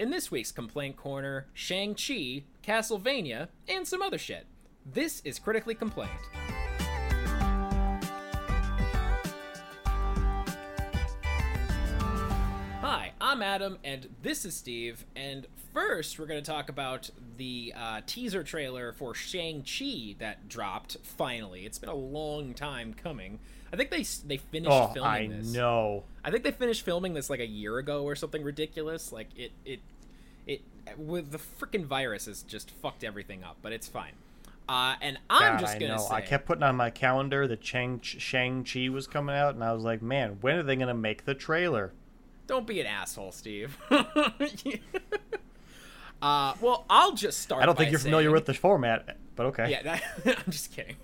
in this week's Complaint Corner, Shang-Chi, Castlevania, and some other shit. This is Critically Complained. I'm Adam, and this is Steve. And first, we're going to talk about the uh, teaser trailer for Shang-Chi that dropped finally. It's been a long time coming. I think they they finished Oh, filming I this. know. I think they finished filming this like a year ago or something ridiculous. Like it it it with the freaking virus has just fucked everything up, but it's fine. Uh, and I'm God, just gonna I know. say, I kept putting on my calendar that Chang Shang Chi was coming out, and I was like, man, when are they gonna make the trailer? Don't be an asshole, Steve. uh, well, I'll just start. I don't think you're familiar with the format, but okay. Yeah, that, I'm just kidding.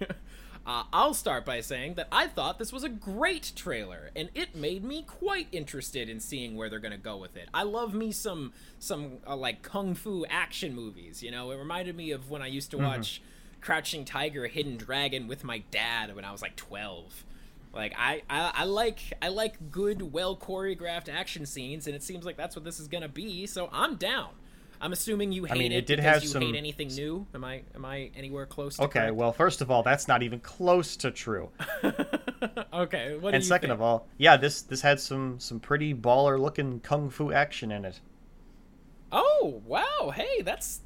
Uh, I'll start by saying that I thought this was a great trailer, and it made me quite interested in seeing where they're gonna go with it. I love me some some uh, like kung fu action movies. You know, it reminded me of when I used to watch Crouching Tiger, Hidden Dragon with my dad when I was like 12. Like I, I, I like I like good, well choreographed action scenes, and it seems like that's what this is gonna be. So I'm down. I'm assuming you hate mean, it, it did because have you some- hate anything new. Am I am I anywhere close? to Okay, correct? well, first of all, that's not even close to true. okay. And second think? of all, yeah, this this had some some pretty baller looking kung fu action in it. oh wow, hey, that's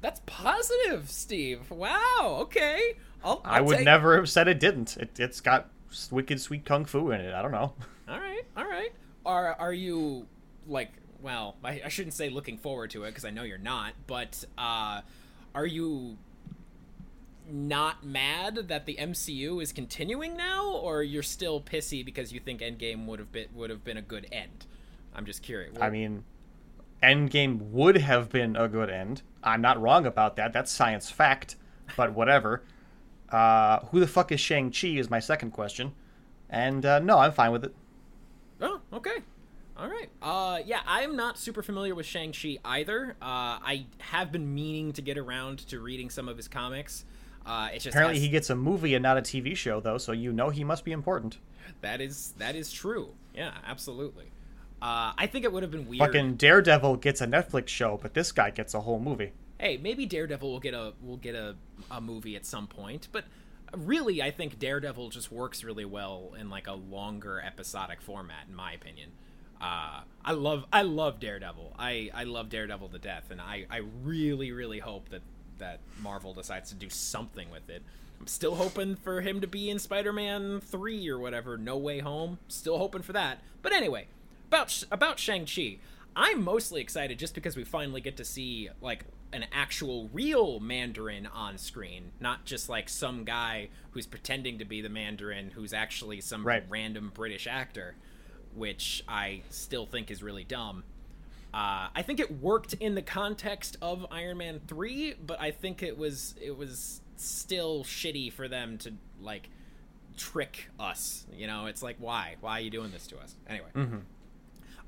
that's positive, Steve. Wow, okay. I'll, I I'll would take- never have said it didn't. It, it's got wicked sweet kung fu in it. I don't know. All right, all right. Are are you like? Well, I, I shouldn't say looking forward to it because I know you're not. But uh, are you not mad that the MCU is continuing now, or you're still pissy because you think Endgame would have been would have been a good end? I'm just curious. I mean, Endgame would have been a good end. I'm not wrong about that. That's science fact. But whatever. Uh, who the fuck is Shang Chi? Is my second question. And uh, no, I'm fine with it. Oh, okay. All right. Uh, yeah, I'm not super familiar with Shang-Chi either. Uh, I have been meaning to get around to reading some of his comics. Uh, it just Apparently, has- he gets a movie and not a TV show, though, so you know he must be important. that is that is true. Yeah, absolutely. Uh, I think it would have been weird. Fucking Daredevil gets a Netflix show, but this guy gets a whole movie. Hey, maybe Daredevil will get a will get a, a movie at some point, but really, I think Daredevil just works really well in like a longer episodic format, in my opinion. Uh, I love I love Daredevil. I, I love Daredevil to death, and I, I really really hope that that Marvel decides to do something with it. I'm still hoping for him to be in Spider-Man three or whatever, No Way Home. Still hoping for that. But anyway, about about Shang Chi, I'm mostly excited just because we finally get to see like an actual real Mandarin on screen, not just like some guy who's pretending to be the Mandarin who's actually some Right. random British actor, which I still think is really dumb. Uh, I think it worked in the context of Iron Man three, but I think it was it was still shitty for them to like trick us. You know, it's like why why are you doing this to us anyway?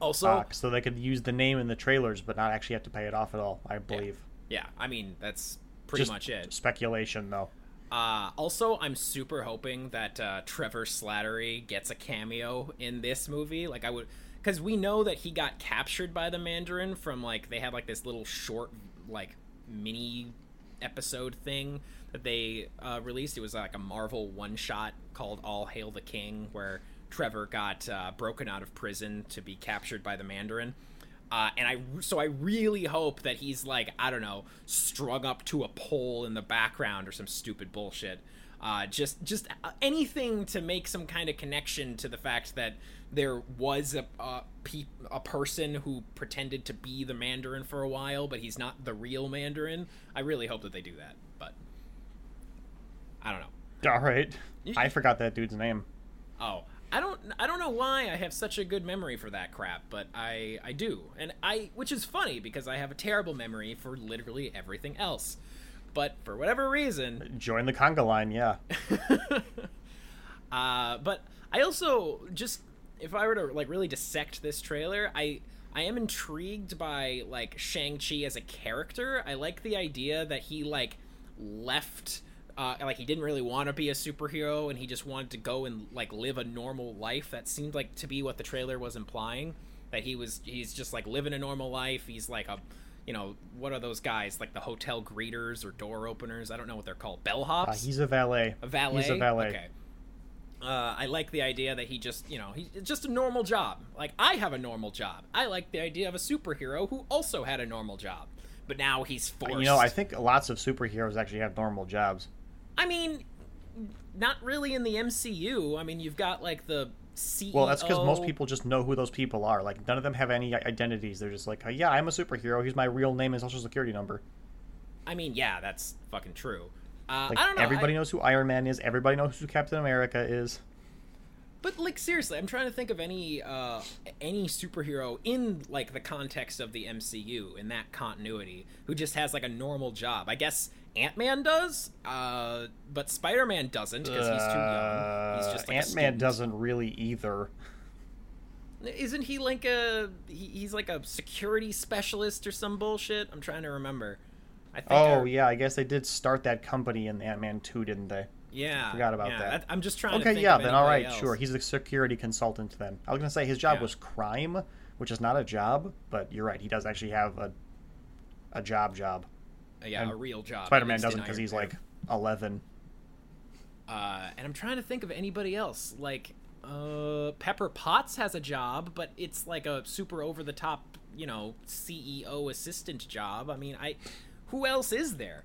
Also, Uh, so they could use the name in the trailers, but not actually have to pay it off at all, I believe. yeah, I mean that's pretty Just much it. Speculation, though. Uh, also, I'm super hoping that uh, Trevor Slattery gets a cameo in this movie. Like, I would, because we know that he got captured by the Mandarin from like they had like this little short like mini episode thing that they uh, released. It was like a Marvel one shot called "All Hail the King," where Trevor got uh, broken out of prison to be captured by the Mandarin. Uh, and I so I really hope that he's like I don't know strung up to a pole in the background or some stupid bullshit. Uh, just just uh, anything to make some kind of connection to the fact that there was a a, pe- a person who pretended to be the Mandarin for a while, but he's not the real Mandarin. I really hope that they do that, but I don't know. All right. I forgot that dude's name. Oh, I don't I don't know why I have such a good memory for that crap, but I I do. And I which is funny because I have a terrible memory for literally everything else. But for whatever reason, Join the conga line, yeah. uh but I also just if I were to like really dissect this trailer, I I am intrigued by like Shang-Chi as a character. I like the idea that he like left uh, like he didn't really want to be a superhero and he just wanted to go and like live a normal life. That seemed like to be what the trailer was implying. that he was he's just like living a normal life. He's like a you know, what are those guys like the hotel greeters or door openers? I don't know what they're called. Bellhops. Uh, he's a valet. A valet. He's a valet. Okay. Uh, I like the idea that he just, you know, he's just a normal job. Like I have a normal job. I like the idea of a superhero who also had a normal job, but now he's forced. You know, I think lots of superheroes actually have normal jobs. I mean, not really in the MCU. I mean, you've got like the CEO. Well, that's because most people just know who those people are. Like none of them have any identities. They're just like, oh, yeah, I'm a superhero. Here's my real name and social security number. I mean, yeah, that's fucking true. Uh, Like I don't know. everybody I- knows who Iron Man is. Everybody knows who Captain America is. But like seriously, I'm trying to think of any uh any superhero in like the context of the MCU in that continuity who just has like a normal job. I guess Ant Man does, uh, but Spider Man doesn't because he's too young. He's just like Ant Man doesn't really either. Isn't he like a he, he's like a security specialist or some bullshit? I'm trying to remember. I think Oh yeah, I guess they did start that company in Ant Man two, didn't they? yeah. I forgot about yeah, that. I'm just trying to Okay, yeah, then all right, else. sure. He's a security consultant then. I was gonna say his job Yeah. was crime, which is not a job, but you're right. He does actually have a a job job. Yeah, and a real job. Spider Man doesn't because he's Man. like eleven. Uh, and I'm trying to think of anybody else. Like, uh, Pepper Potts has a job, but it's like a super over the top, you know, CEO assistant job. I mean, I, who else is there?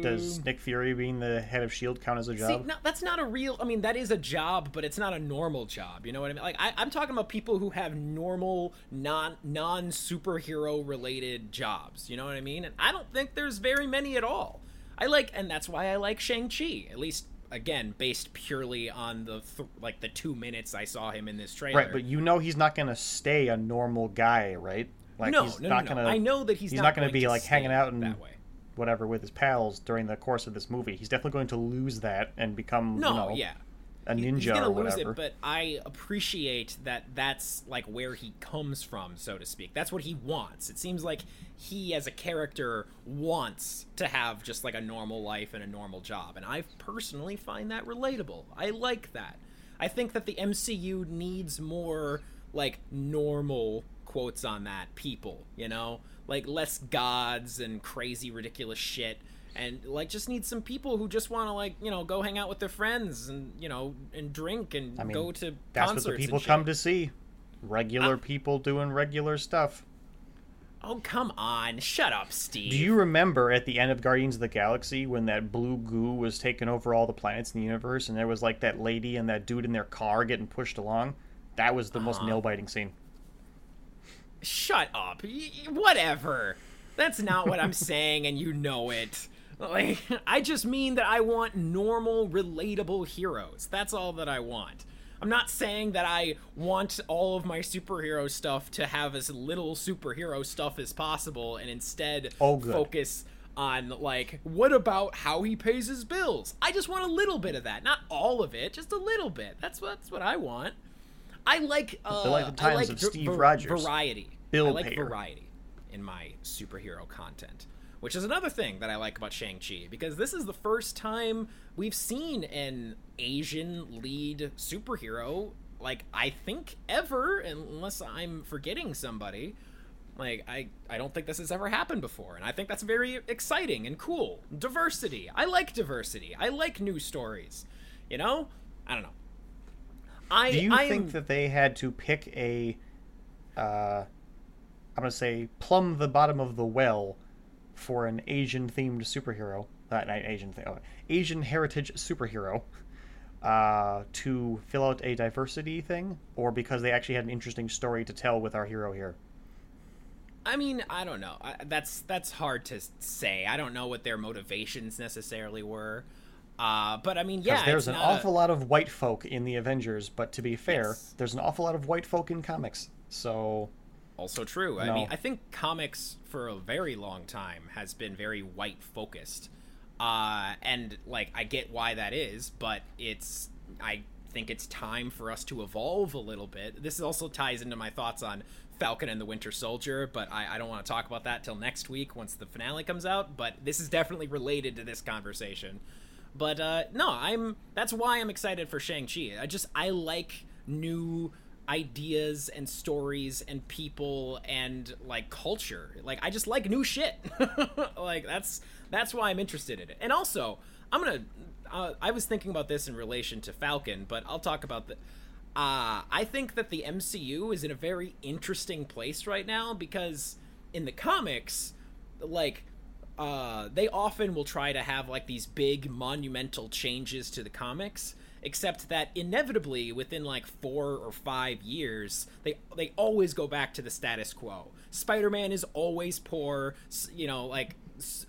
Does um, Nick Fury being the head of Shield count as a See, job? no, that's not a real. I mean, that is a job, but it's not a normal job. You know what I mean? Like, I, I'm talking about people who have normal, non non superhero related jobs. You know what I mean? And I don't think there's very many at all. I like, and that's why I like Shang Chi. At least, again, based purely on the th- like the two minutes I saw him in this trailer. Right, but you know he's not gonna stay a normal guy, right? Like no, he's no, not no, gonna. I know that he's, he's not, not gonna going be, like, hanging out and- that way. Whatever with his pals during the course of this movie. He's definitely going to lose that and become No, you know, yeah. a ninja he's gonna or lose whatever. it, but I appreciate that that's like where he comes from, so to speak. That's what he wants. It seems like he, as a character, wants to have just like a normal life and a normal job, and I personally find that relatable. I like that. I think that the MCU needs more like normal quotes on that people, you know, like less gods and crazy ridiculous shit and like just need some people who just want to like you know go hang out with their friends and you know and drink and I mean, go to That's concerts what the people come to see. Regular Ah. people doing regular stuff. oh come on shut up steve Do you remember at the end of Guardians of the Galaxy when that blue goo was taking over all the planets in the universe and there was like that lady and that dude in their car getting pushed along? That was the most Uh-huh. nail biting scene. Shut up. Y- whatever. That's not what i'm saying and you know it. Like i just mean that i want normal relatable heroes. That's all that i want. I'm not saying that i want all of my superhero stuff to have as little superhero stuff as possible and instead focus on like what about how he pays his bills? I just want a little bit of that. Not all of it just a little bit. That's what that's what i want I like uh, the times like of Steve va- Rogers. variety. Bill I like payer. variety in my superhero content, which is another thing that I like about Shang Chi because this is the first time we've seen an Asian lead superhero, like I think ever, unless I'm forgetting somebody. Like I, I don't think this has ever happened before, and I think that's very exciting and cool. Diversity. I like diversity. I like new stories. You know, I don't know. I Do you I'm, think that they had to pick a, uh, I'm gonna say plumb the bottom of the well, for an Asian themed superhero, uh, not Asian thing, oh, Asian heritage superhero, uh, to fill out a diversity thing, or because they actually had an interesting story to tell with our hero here? I mean, I don't know. I, that's that's hard to say. I don't know what their motivations necessarily were. Uh, but I mean, yeah, there's an not a- awful lot of white folk in the Avengers, but to be fair, Yes. there's an awful lot of white folk in comics. So also true. I mean, I think comics for a very long time has been very white focused. Uh, and like I get why that is, but it's I think it's time for us to evolve a little bit. This also ties into my thoughts on Falcon and the Winter Soldier, but I, I don't want to talk about that till next week once the finale comes out. But this is definitely related to this conversation. But uh, no, I'm that's why I'm excited for Shang Chi. I just I like new ideas and stories and people and like culture. Like I just like new shit. like that's that's why I'm interested in it. And also, I'm gonna. Uh, I was thinking about this in relation to Falcon, but I'll talk about the. Uh, I think that the MCU is in a very interesting place right now because in the comics, like uh, they often will try to have like these big monumental changes to the comics except that inevitably within like four or five years they they always go back to the status quo spider-man is always poor you know like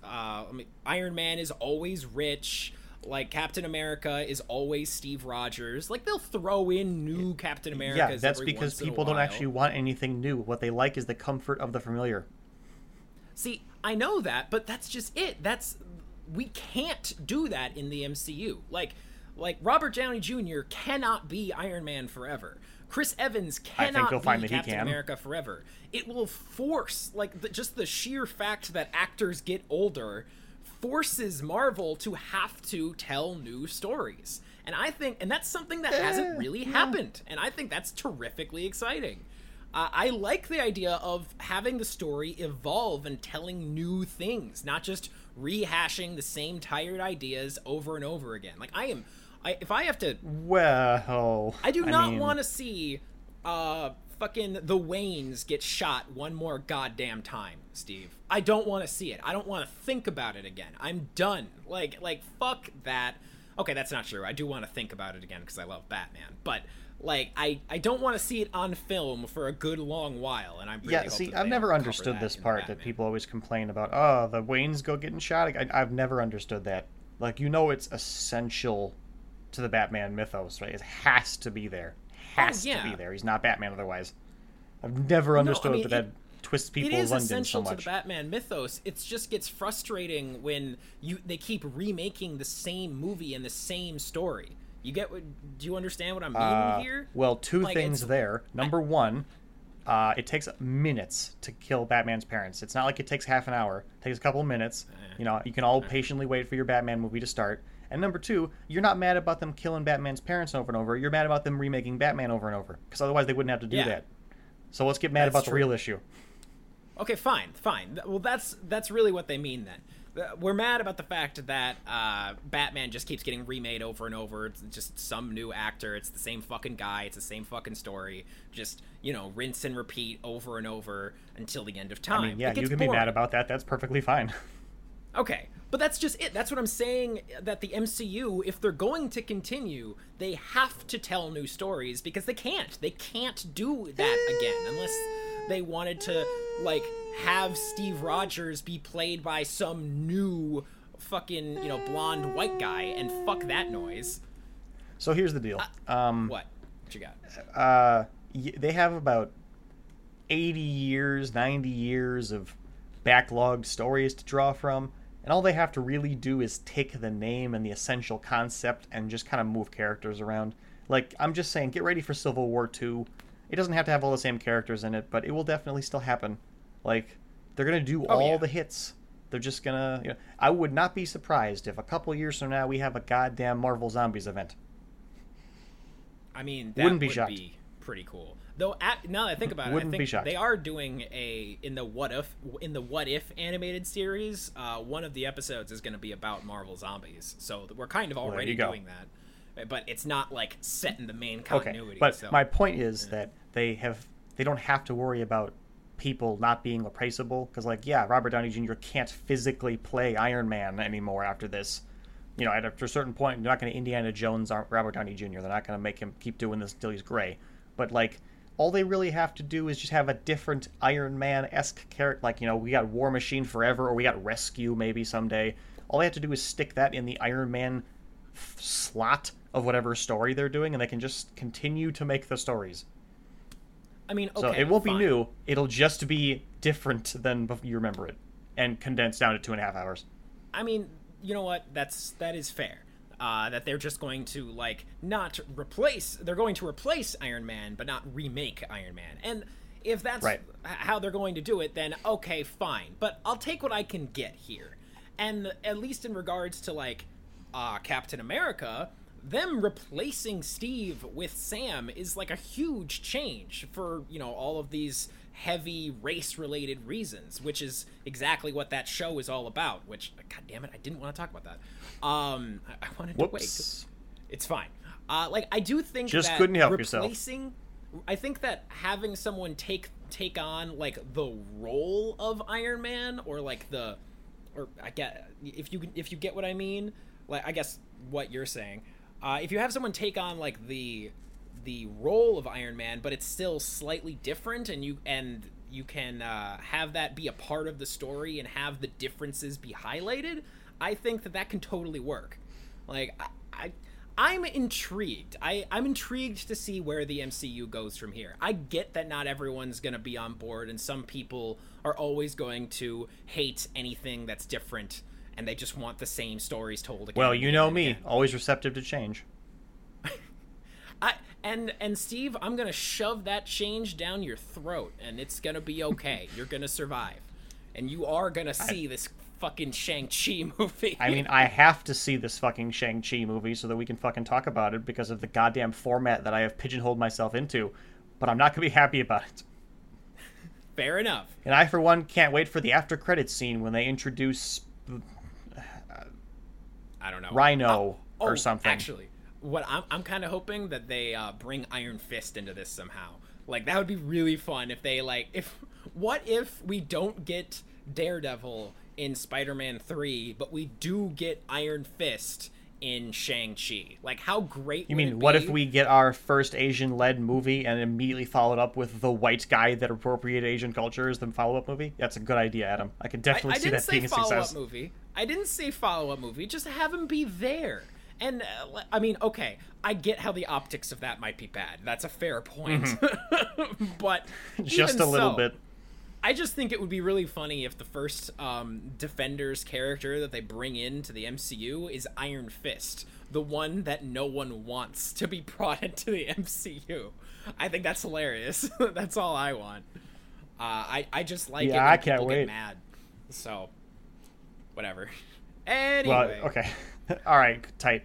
uh, iron man is always rich like Captain America is always Steve Rogers. Like they'll throw in new Captain America. Yeah, that's because people don't actually want anything new. What they like is the comfort of the familiar. See, I know that, but that's just it. That's we can't do that in the MCU. Like like Robert Downey Jr. cannot be Iron Man forever. Chris Evans cannot be Captain America forever. It will force like the, just the sheer fact that actors get older forces Marvel to have to tell new stories. And I think and that's something that hasn't eh, really yeah. happened. And I think that's terrifically exciting. Uh, I like the idea of having the story evolve and telling new things, not just rehashing the same tired ideas over and over again. Like I am, I if I have to, well, I do not mean... want to see, uh, fucking the Waynes get shot one more goddamn time, Steve. I don't want to see it. I don't want to think about it again. I'm done. Like, like fuck that. Okay, that's not true. I do want to think about it again because I love Batman, but like I I don't want to see it on film for a good long while, and I'm really yeah. See, I've never understood this part that people always complain about. Oh, the Waynes go getting shot. I, I've never understood that. Like you know, it's essential to the Batman mythos, right? It has to be there. Oh, has oh, yeah. to be there. He's not Batman otherwise. I've never understood no, I mean, that that twists people it is London essential so to the Batman mythos. It just gets frustrating when you they keep remaking the same movie and the same story. You get what? Do you understand what I'm meaning uh, here? Well, two like, things there. Number I, one, uh, it takes minutes to kill Batman's parents. It's not like it takes half an hour. It takes a couple of minutes. Eh. You know, you can all patiently wait for your Batman movie to start. And number two, you're not mad about them killing Batman's parents over and over. You're mad about them remaking Batman over and over because otherwise they wouldn't have to do yeah. that. So let's get mad that's about true. the real issue. Okay, fine, fine. Well, that's that's really what they mean then we're mad about the fact that uh, Batman just keeps getting remade over and over. It's just some new actor. It's the same fucking guy. It's the same fucking story. Just you know, rinse and repeat over and over until the end of time. I mean, yeah, you can boring. be mad about that. That's perfectly fine. okay, but that's just it. That's what I'm saying. That the MCU, if they're going to continue, they have to tell new stories because they can't. They can't do that again unless they wanted to like have Steve Rogers be played by some new fucking, you know, blonde white guy and fuck that noise. So here's the deal. Uh, um, what? What you got? Uh, they have about 80 years, 90 years of backlogged stories to draw from. And all they have to really do is take the name and the essential concept and just kind of move characters around. Like, I'm just saying, get ready for Civil War 2. It doesn't have to have all the same characters in it, but it will definitely still happen. Like they're gonna do oh, all yeah. the hits. They're just gonna. You know, I would not be surprised if a couple years from now we have a goddamn Marvel Zombies event. I mean, that wouldn't be would shocked. be pretty cool. Though, at, now that I think about wouldn't it, I think be shocked. they are doing a in the what if in the what if animated series. Uh, one of the episodes is going to be about Marvel Zombies, so we're kind of already well, doing that. But it's not like set in the main continuity. Okay, but so. my point is yeah. that they have they don't have to worry about people not being replaceable because like yeah robert downey jr can't physically play iron man anymore after this. You know after a certain point they're not going to indiana jones robert downey jr they're not going to make him keep doing this until he's gray. But like all they really have to do is just have a different iron man-esque character like you know we got war machine forever or we got rescue maybe someday. All they have to do is stick that in the iron man slot of whatever story they're doing and they can just continue to make the stories I mean, okay, so it won't fine. be new. It'll just be different than you remember it, and condensed down to two and a half hours. I mean, you know what? That's that is fair. Uh, that they're just going to like not replace. They're going to replace Iron Man, but not remake Iron Man. And if that's right. how they're going to do it, then okay, fine. But I'll take what I can get here. And at least in regards to like uh, Captain America, them replacing Steve with Sam is like a huge change for, you know, all of these heavy race related reasons, which is exactly what that show is all about, which god damn it, I didn't want to talk about that. Um I, I wanted Whoops. to wait. It's fine. Uh like I do think Just that couldn't help yourself. replacing I think that having someone take take on like the role of Iron Man or like the or I get if you if you get what I mean, like I guess what you're saying. Uh, if you have someone take on like the the role of Iron Man, but it's still slightly different, and you and you can uh, have that be a part of the story and have the differences be highlighted, I think that that can totally work. Like I. I I'm intrigued. I, I'm intrigued to see where the MCU goes from here. I get that not everyone's going to be on board, and some people are always going to hate anything that's different, and they just want the same stories told again. Well, you know me, again. always receptive to change. I and and Steve, I'm gonna shove that change down your throat, and it's gonna be okay. You're gonna survive, and you are gonna see this fucking Shang Chi movie. I mean, I have to see this fucking Shang-Chi movie so that we can fucking talk about it because of the goddamn format that I have pigeonholed myself into. But I'm not going to be happy about it. fair enough. And I, for one, can't wait for the after credits scene when they introduce I don't know Rhino Uh, or oh, something. Actually, what I'm I'm kind of hoping that they uh, bring Iron Fist into this somehow. Like that would be really fun if they like if what if we don't get Daredevil in Spider-Man 3, but we do get Iron Fist in Shang-Chi. Like how great You mean, what if we get our first Asian-led movie and immediately followed up with the white guy that appropriated Asian culture as the follow-up movie? That's a good idea, Adam. I can definitely I see didn't that being a follow success. up movie. I didn't say follow up movie. Just have him be there. And uh, I mean, okay, I get how the optics of that might be bad. That's a fair point. but Mm-hmm. Just even a little so, bit. I just think it would be really funny if the first um, Defenders character that they bring into the MCU is Iron Fist, the one that no one wants to be brought into the MCU. I think that's hilarious. that's all I want. Uh, I I just like it Yeah, when I can't wait. get mad. So, whatever. Anyway, Well, okay. All right, tight.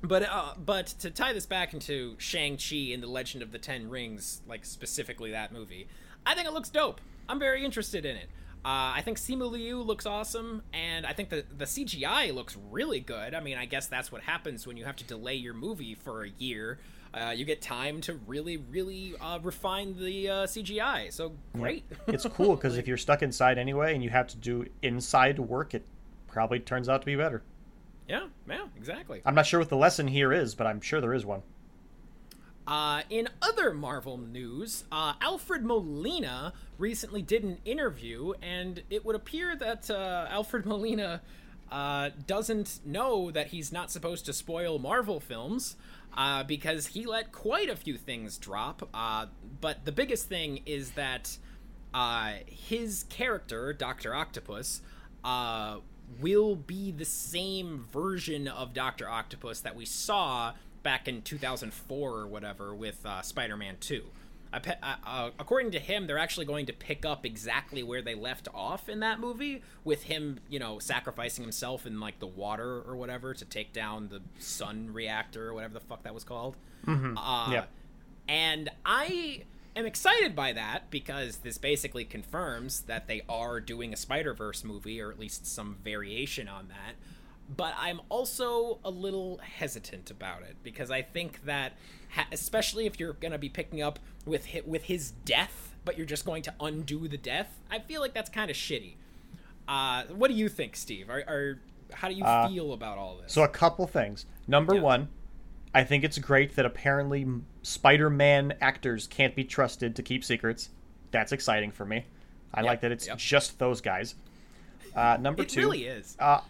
but uh, but to tie this back into Shang Chi and the Legend of the Ten Rings, like specifically that movie, I think it looks dope. I'm very interested in it. Uh, I think Simu Liu looks awesome, and I think the the CGI looks really good. I mean, I guess that's what happens when you have to delay your movie for a year. Uh, you get time to really, really uh, refine the uh, CGI. So great. It's cool because if you're stuck inside anyway and you have to do inside work, it probably turns out to be better. yeah, yeah, exactly. I'm not sure what the lesson here is, but I'm sure there is one. Uh, in other Marvel news, uh, Alfred Molina recently did an interview, and it would appear that uh, Alfred Molina uh, doesn't know that he's not supposed to spoil Marvel films uh, because he let quite a few things drop. Uh, but the biggest thing is that his character, Doctor Octopus, will be the same version of Doctor Octopus that we saw back in 2004 or whatever with uh, Spider-Man 2. I pe- uh, uh, according to him, they're actually going to pick up exactly where they left off in that movie, with him, you know, sacrificing himself in like the water or whatever to take down the sun reactor or whatever the fuck that was called. Uh, Yep. And I am excited by that because this basically confirms that they are doing a Spider Verse movie, or at least some variation on that. But I'm also a little hesitant about it because I think that, especially if you're going to be picking up with hi- with his death, but you're just going to undo the death, I feel like that's kind of shitty. Uh, what do you think, Steve? Are, are how do you Uh, feel about all this? So a couple things. Number Yeah. one, I think it's great that apparently Spider-Man actors can't be trusted to keep secrets. That's exciting for me. I Yep, like that it's yep. just those guys. Uh, number it two, really is. Uh.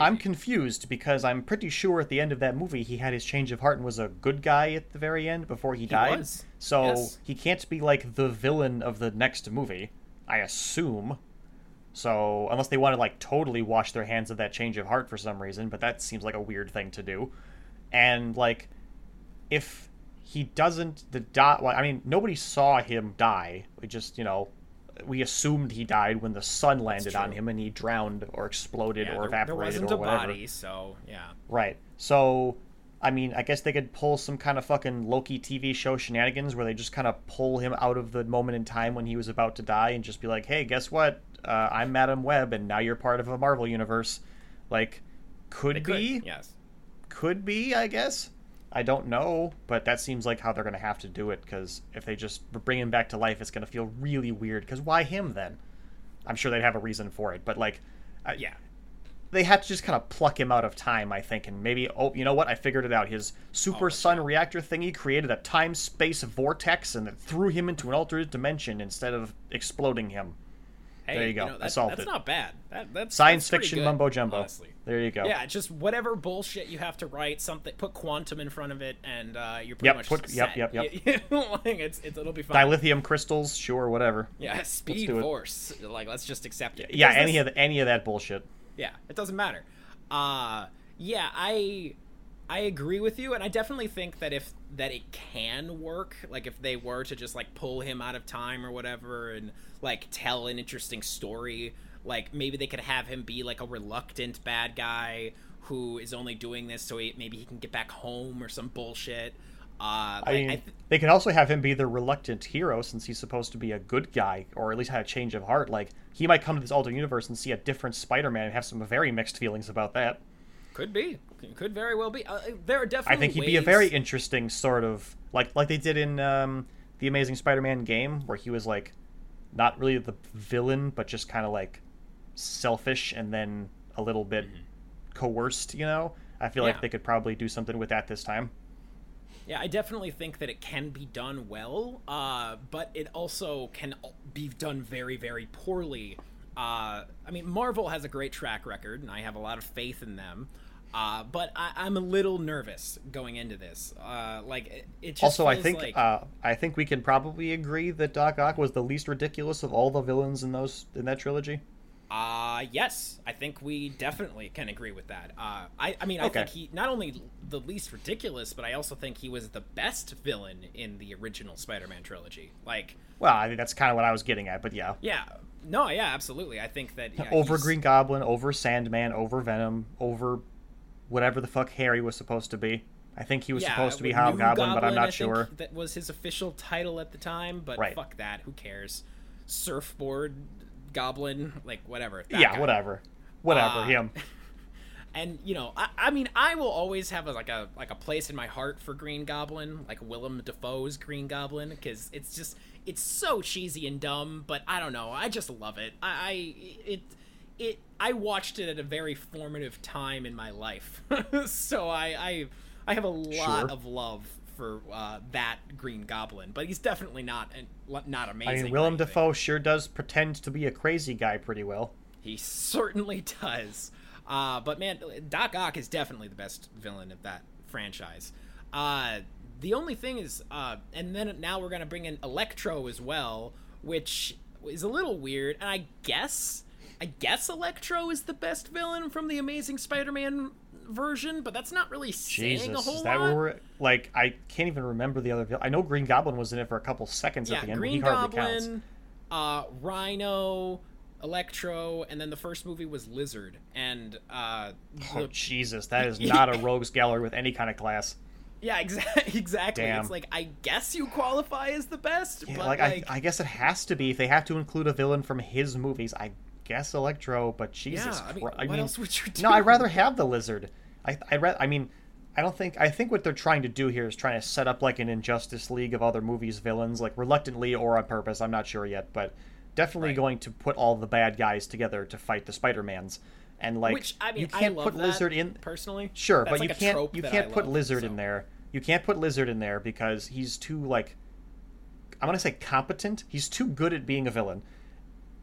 I'm confused because I'm pretty sure at the end of that movie he had his change of heart and was a good guy at the very end before he died. was. So Yes. he can't be like the villain of the next movie, I assume. So unless they want to like totally wash their hands of that change of heart for some reason, but that seems like a weird thing to do. And like, if he doesn't the dot well, I mean, nobody saw him die. We just you know. We assumed he died when the sun landed on him and he drowned or exploded yeah, or there, there evaporated wasn't or a whatever. body, so yeah. Right. So I mean, I guess they could pull some kind of fucking Loki TV show shenanigans where they just kind of pull him out of the moment in time when he was about to die and just be like, "Hey, guess what? Uh, I'm Madame Web, and now you're part of a Marvel universe." Like, could They be, could, yes. could be, I guess. I don't know, but that seems like how they're going to have to do it because if they just bring him back to life, it's going to feel really weird. Because why him then? I'm sure they'd have a reason for it, but like, I- Yeah. they had to just kind of pluck him out of time, I think, and maybe oh, you know what? I figured it out. His super Oh, sun reactor thingy created a time space vortex and it threw him into an alternate dimension instead of exploding him. Hey, There you go. know, I that- solved that's it. not bad. That, that's Science that's fiction good, mumbo jumbo. Honestly. There you go. Yeah, just whatever bullshit you have to write, something put quantum in front of it, and uh, you're pretty Yep, much put- yep, set. yep, yep. like, it's, it's it'll be fine. Dilithium crystals, sure, whatever. yeah, speed do it. force. Like, let's just accept it. Yeah, any of the, any of that bullshit. yeah it doesn't matter uh yeah i i agree with you and i definitely think that if that it can work like if they were to just like pull him out of time or whatever and like tell an interesting story like maybe they could have him be like a reluctant bad guy who is only doing this so he, maybe he can get back home or some bullshit uh like, I mean, th- they can also have him be the reluctant hero since he's supposed to be a good guy, or at least had a change of heart. Like, he might come to this alternate universe and see a different Spider Man and have some very mixed feelings about that. could be could very well be uh, there are definitely I think he'd be a very interesting sort of like like they did in um, the Amazing Spider-Man game, where he was like not really the villain, but just kind of like selfish and then a little bit coerced. You know, I feel Mm-hmm. Yeah. like they could probably do something with that this time. Yeah, I definitely think that it can be done well, uh, but it also can be done very, very poorly. Uh, I mean, Marvel has a great track record, and I have a lot of faith in them. Uh, but I, I'm a little nervous going into this. Uh, like, it, it just Also, I think like, uh, I think we can probably agree that Doc Ock was the least ridiculous of all the villains in those in that trilogy. Uh yes, I think we definitely can agree with that. Uh, I, I mean, I Okay. think he not only the least ridiculous, but I also think he was the best villain in the original Spider-Man trilogy. Like, Well, I think that's kind of what I was getting at, but yeah. yeah, no, yeah, absolutely. I think that yeah, over he's- Green Goblin, over Sandman, over Venom, over whatever the fuck Harry was supposed to be. I think he was yeah, supposed to be Hobgoblin, but I'm Goblin, I not think sure. That was his official title at the time, but Right. fuck that. Who cares? Surfboard Goblin, like whatever. Yeah, guy. whatever. Whatever, Uh, him. and you know I, I mean i will always have a, like a like a place in my heart for green goblin like willem dafoe's green goblin because it's just it's so cheesy and dumb but i don't know i just love it i, I it it i watched it at a very formative time in my life so i i i have a lot Sure. of love for uh, that green goblin but he's definitely not an- not amazing I mean, Willem. Dafoe sure does pretend to be a crazy guy pretty well. He certainly does. Uh, but man, Doc Ock is definitely the best villain of that franchise. Uh, the only thing is, uh, and then now we're gonna bring in Electro as well, which is a little weird. And I guess, I guess Electro is the best villain from the Amazing Spider-Man version, but that's not really saying a whole is that lot. where like? I can't even remember the other. I know Green Goblin was in it for a couple seconds yeah, at the end, Green but he hardly counts. Goblin, uh, Rhino. Electro, and then the first movie was Lizard, and uh, Oh the- Jesus, that is not a rogues gallery with any kind of class. Yeah, exactly. Exactly. Damn. It's like I guess you qualify as the best, Yeah, but like, like, I, I guess it has to be if they have to include a villain from his movies. I guess Electro, but Jesus, yeah. I mean, Christ- what else would you do? No, I'd rather have the lizard. I I ra- I mean, I don't think I think what they're trying to do here is trying to set up like an Injustice League of other movies villains, like reluctantly or on purpose. I'm not sure yet, but definitely Right. going to put all the bad guys together to fight the Spider Mans. And like, Which I mean, you can't I put that, Lizard in. personally. Sure, That's but like you can't you can't I put love, Lizard so. in there. You can't put Lizard in there because he's too like I'm gonna say competent. He's too good at being a villain.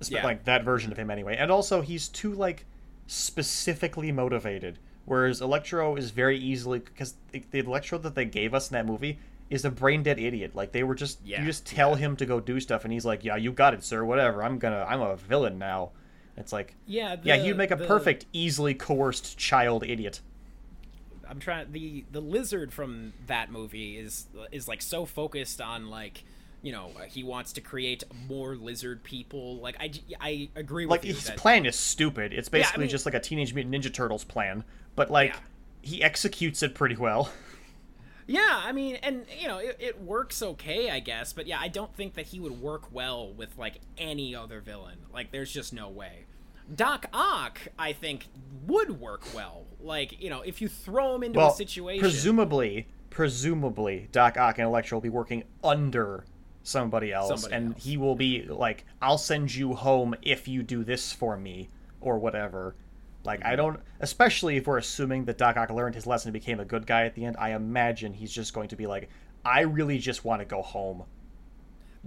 Yeah. Like that version of him anyway. And also he's too like specifically motivated. Whereas Electro is very easily because the, the Electro that they gave us in that movie is a brain dead idiot. Like they were just Yeah, you just tell him to go do stuff and he's like, Yeah, you got it, sir, whatever. I'm gonna I'm a villain now. It's like Yeah. Yeah, the- he'd make a the- perfect, easily coerced child idiot. I'm trying. The the lizard from that movie is is like so focused on like. You know, uh, he wants to create more lizard people. Like i i agree with like his that- plan is stupid. It's Yeah, I basically mean- just like a Teenage Mutant Ninja Turtles plan, but like Yeah. he executes it pretty well. Yeah, I mean, and you know, it, it works okay, I guess, but yeah, I don't think that he would work well with like any other villain. Like, there's just no way. Doc Ock, I think, would work well. Like, you know, if you throw him into well, a situation. presumably, presumably, Doc Ock and Electro will be working under somebody else, Somebody and else. he will be like, "I'll send you home if you do this for me," or whatever. Like, Mm-hmm. I don't, especially if we're assuming that Doc Ock learned his lesson and became a good guy at the end. I imagine he's just going to be like, "I really just want to go home."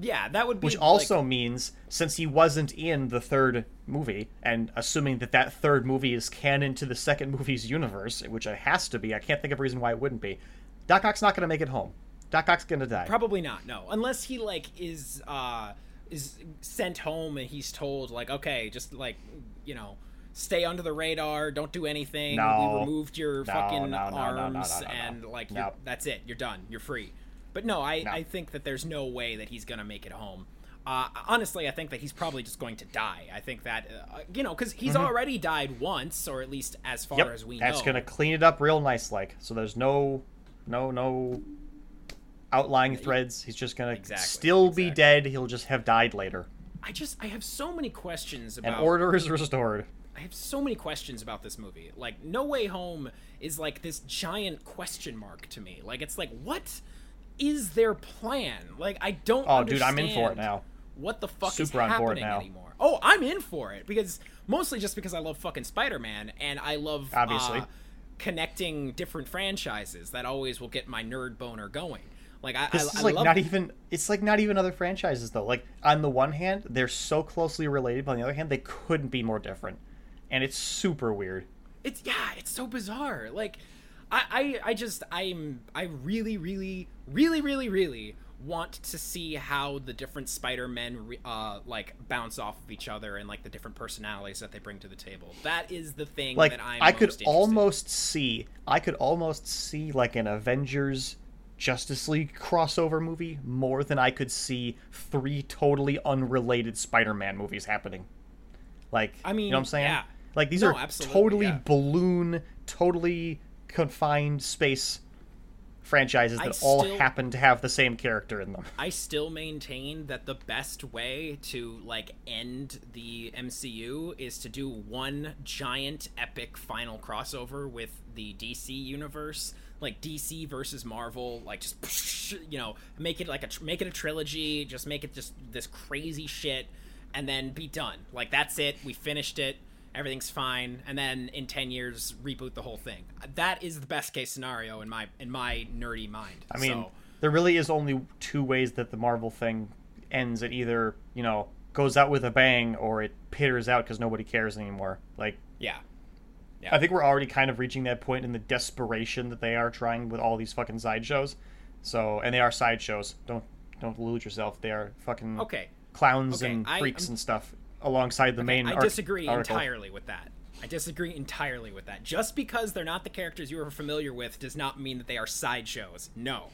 yeah, that would be. Which like- also means, since he wasn't in the third movie, and assuming that that third movie is canon to the second movie's universe, which it has to be, I can't think of a reason why it wouldn't be. Doc Ock's not going to make it home. Doc Ock's to die. Probably not. No, unless he like is uh is sent home and he's told like, okay, just like you know, stay under the radar, don't do anything. No. we removed your No, fucking no, arms and like that's it. You're done. You're free. But no, I. I think that there's no way that he's gonna make it home. Uh, honestly, I think that he's probably just going to die. I think that uh, you know because he's already died once, or at least as far Mm-hmm. yep, as we that's know. That's to clean it up real nice, like. So there's no, no, no outlying threads. He's just going to Exactly, still be dead. He'll just have died later. I just I have so many questions about. And order is restored. I have so many questions about this movie. Like, No Way Home is like this giant question mark to me. Like, it's like, what is their plan? Like, I don't. Oh, dude, I'm in for it now. What the fuck Super is on happening board now. anymore? Oh, I'm in for it because mostly just because I love fucking Spider-Man and I love Obviously. uh, connecting different franchises. That always will get my nerd boner going. Like, I, This I, is like not even. It's like not even other franchises though. Like on the one hand, they're so closely related, but on the other hand, they couldn't be more different, and it's super weird. it's yeah it's so bizarre like I, I i just i'm i really really really really really want to see how the different spider-men uh like bounce off of each other and like the different personalities that they bring to the table that is the thing Like that i'm I could most interested in. almost see. I could almost see like an Avengers. Justice League crossover movie more than I could see three totally unrelated Spider-Man movies happening. Like, I mean, you know what I'm saying? yeah. Like these No, are totally yeah. balloon, totally confined space franchises that all happen to have the same character in them. I still maintain that the best way to like end the MCU is to do one giant epic final crossover with the DC universe, like DC versus Marvel, like just you know, make it like a make it a trilogy, just make it just this crazy shit and then be done. Like that's it, we finished it. Everything's fine, and then in ten years reboot the whole thing. That is the best case scenario in my in my nerdy mind. I mean, so, there really is only two ways that the Marvel thing ends. It either, you know, goes out with a bang or it peters out because nobody cares anymore. Like, yeah, I think we're already kind of reaching that point in the desperation that they are trying with all these fucking sideshows. So, and they are sideshows. Don't don't lose yourself. They are fucking Okay. clowns Okay, and I- freaks I'm- and stuff alongside the main. I arc- disagree article. entirely with that. I disagree entirely with that. Just because they're not the characters you are familiar with does not mean that they are sideshows. No,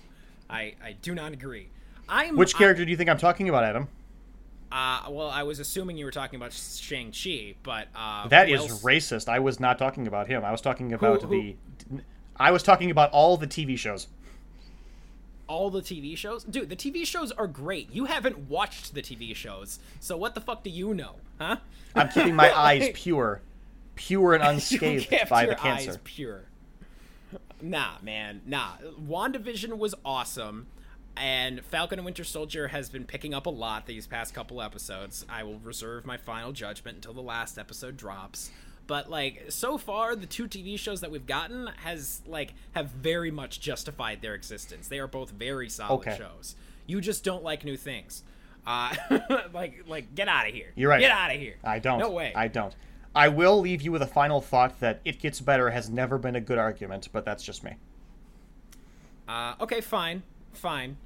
I I do not agree. I'm Which I- character do you think I'm talking about, Adam? Uh, well, I was assuming you were talking about Shang Chi, but uh, That who is else- racist. I was not talking about him. I was talking about who- the. I was talking about all the TV shows. all the TV shows. Dude, the TV shows are great. You haven't watched the TV shows, so what the fuck do you know, huh? I'm keeping my eyes pure, pure and unscathed by the cancer. Eyes pure. Nah, man, nah. WandaVision was awesome, and Falcon and Winter Soldier has been picking up a lot these past couple episodes. I will reserve my final judgment until the last episode drops. But like so far, the two TV shows that we've gotten has like have very much justified their existence. They are both very solid Okay. shows. You just don't like new things. Uh, like like get out of here. You're right. Get out of here. I don't. No way. I don't. I will leave you with a final thought that it gets better has never been a good argument, but that's just me. Uh, okay, fine, fine.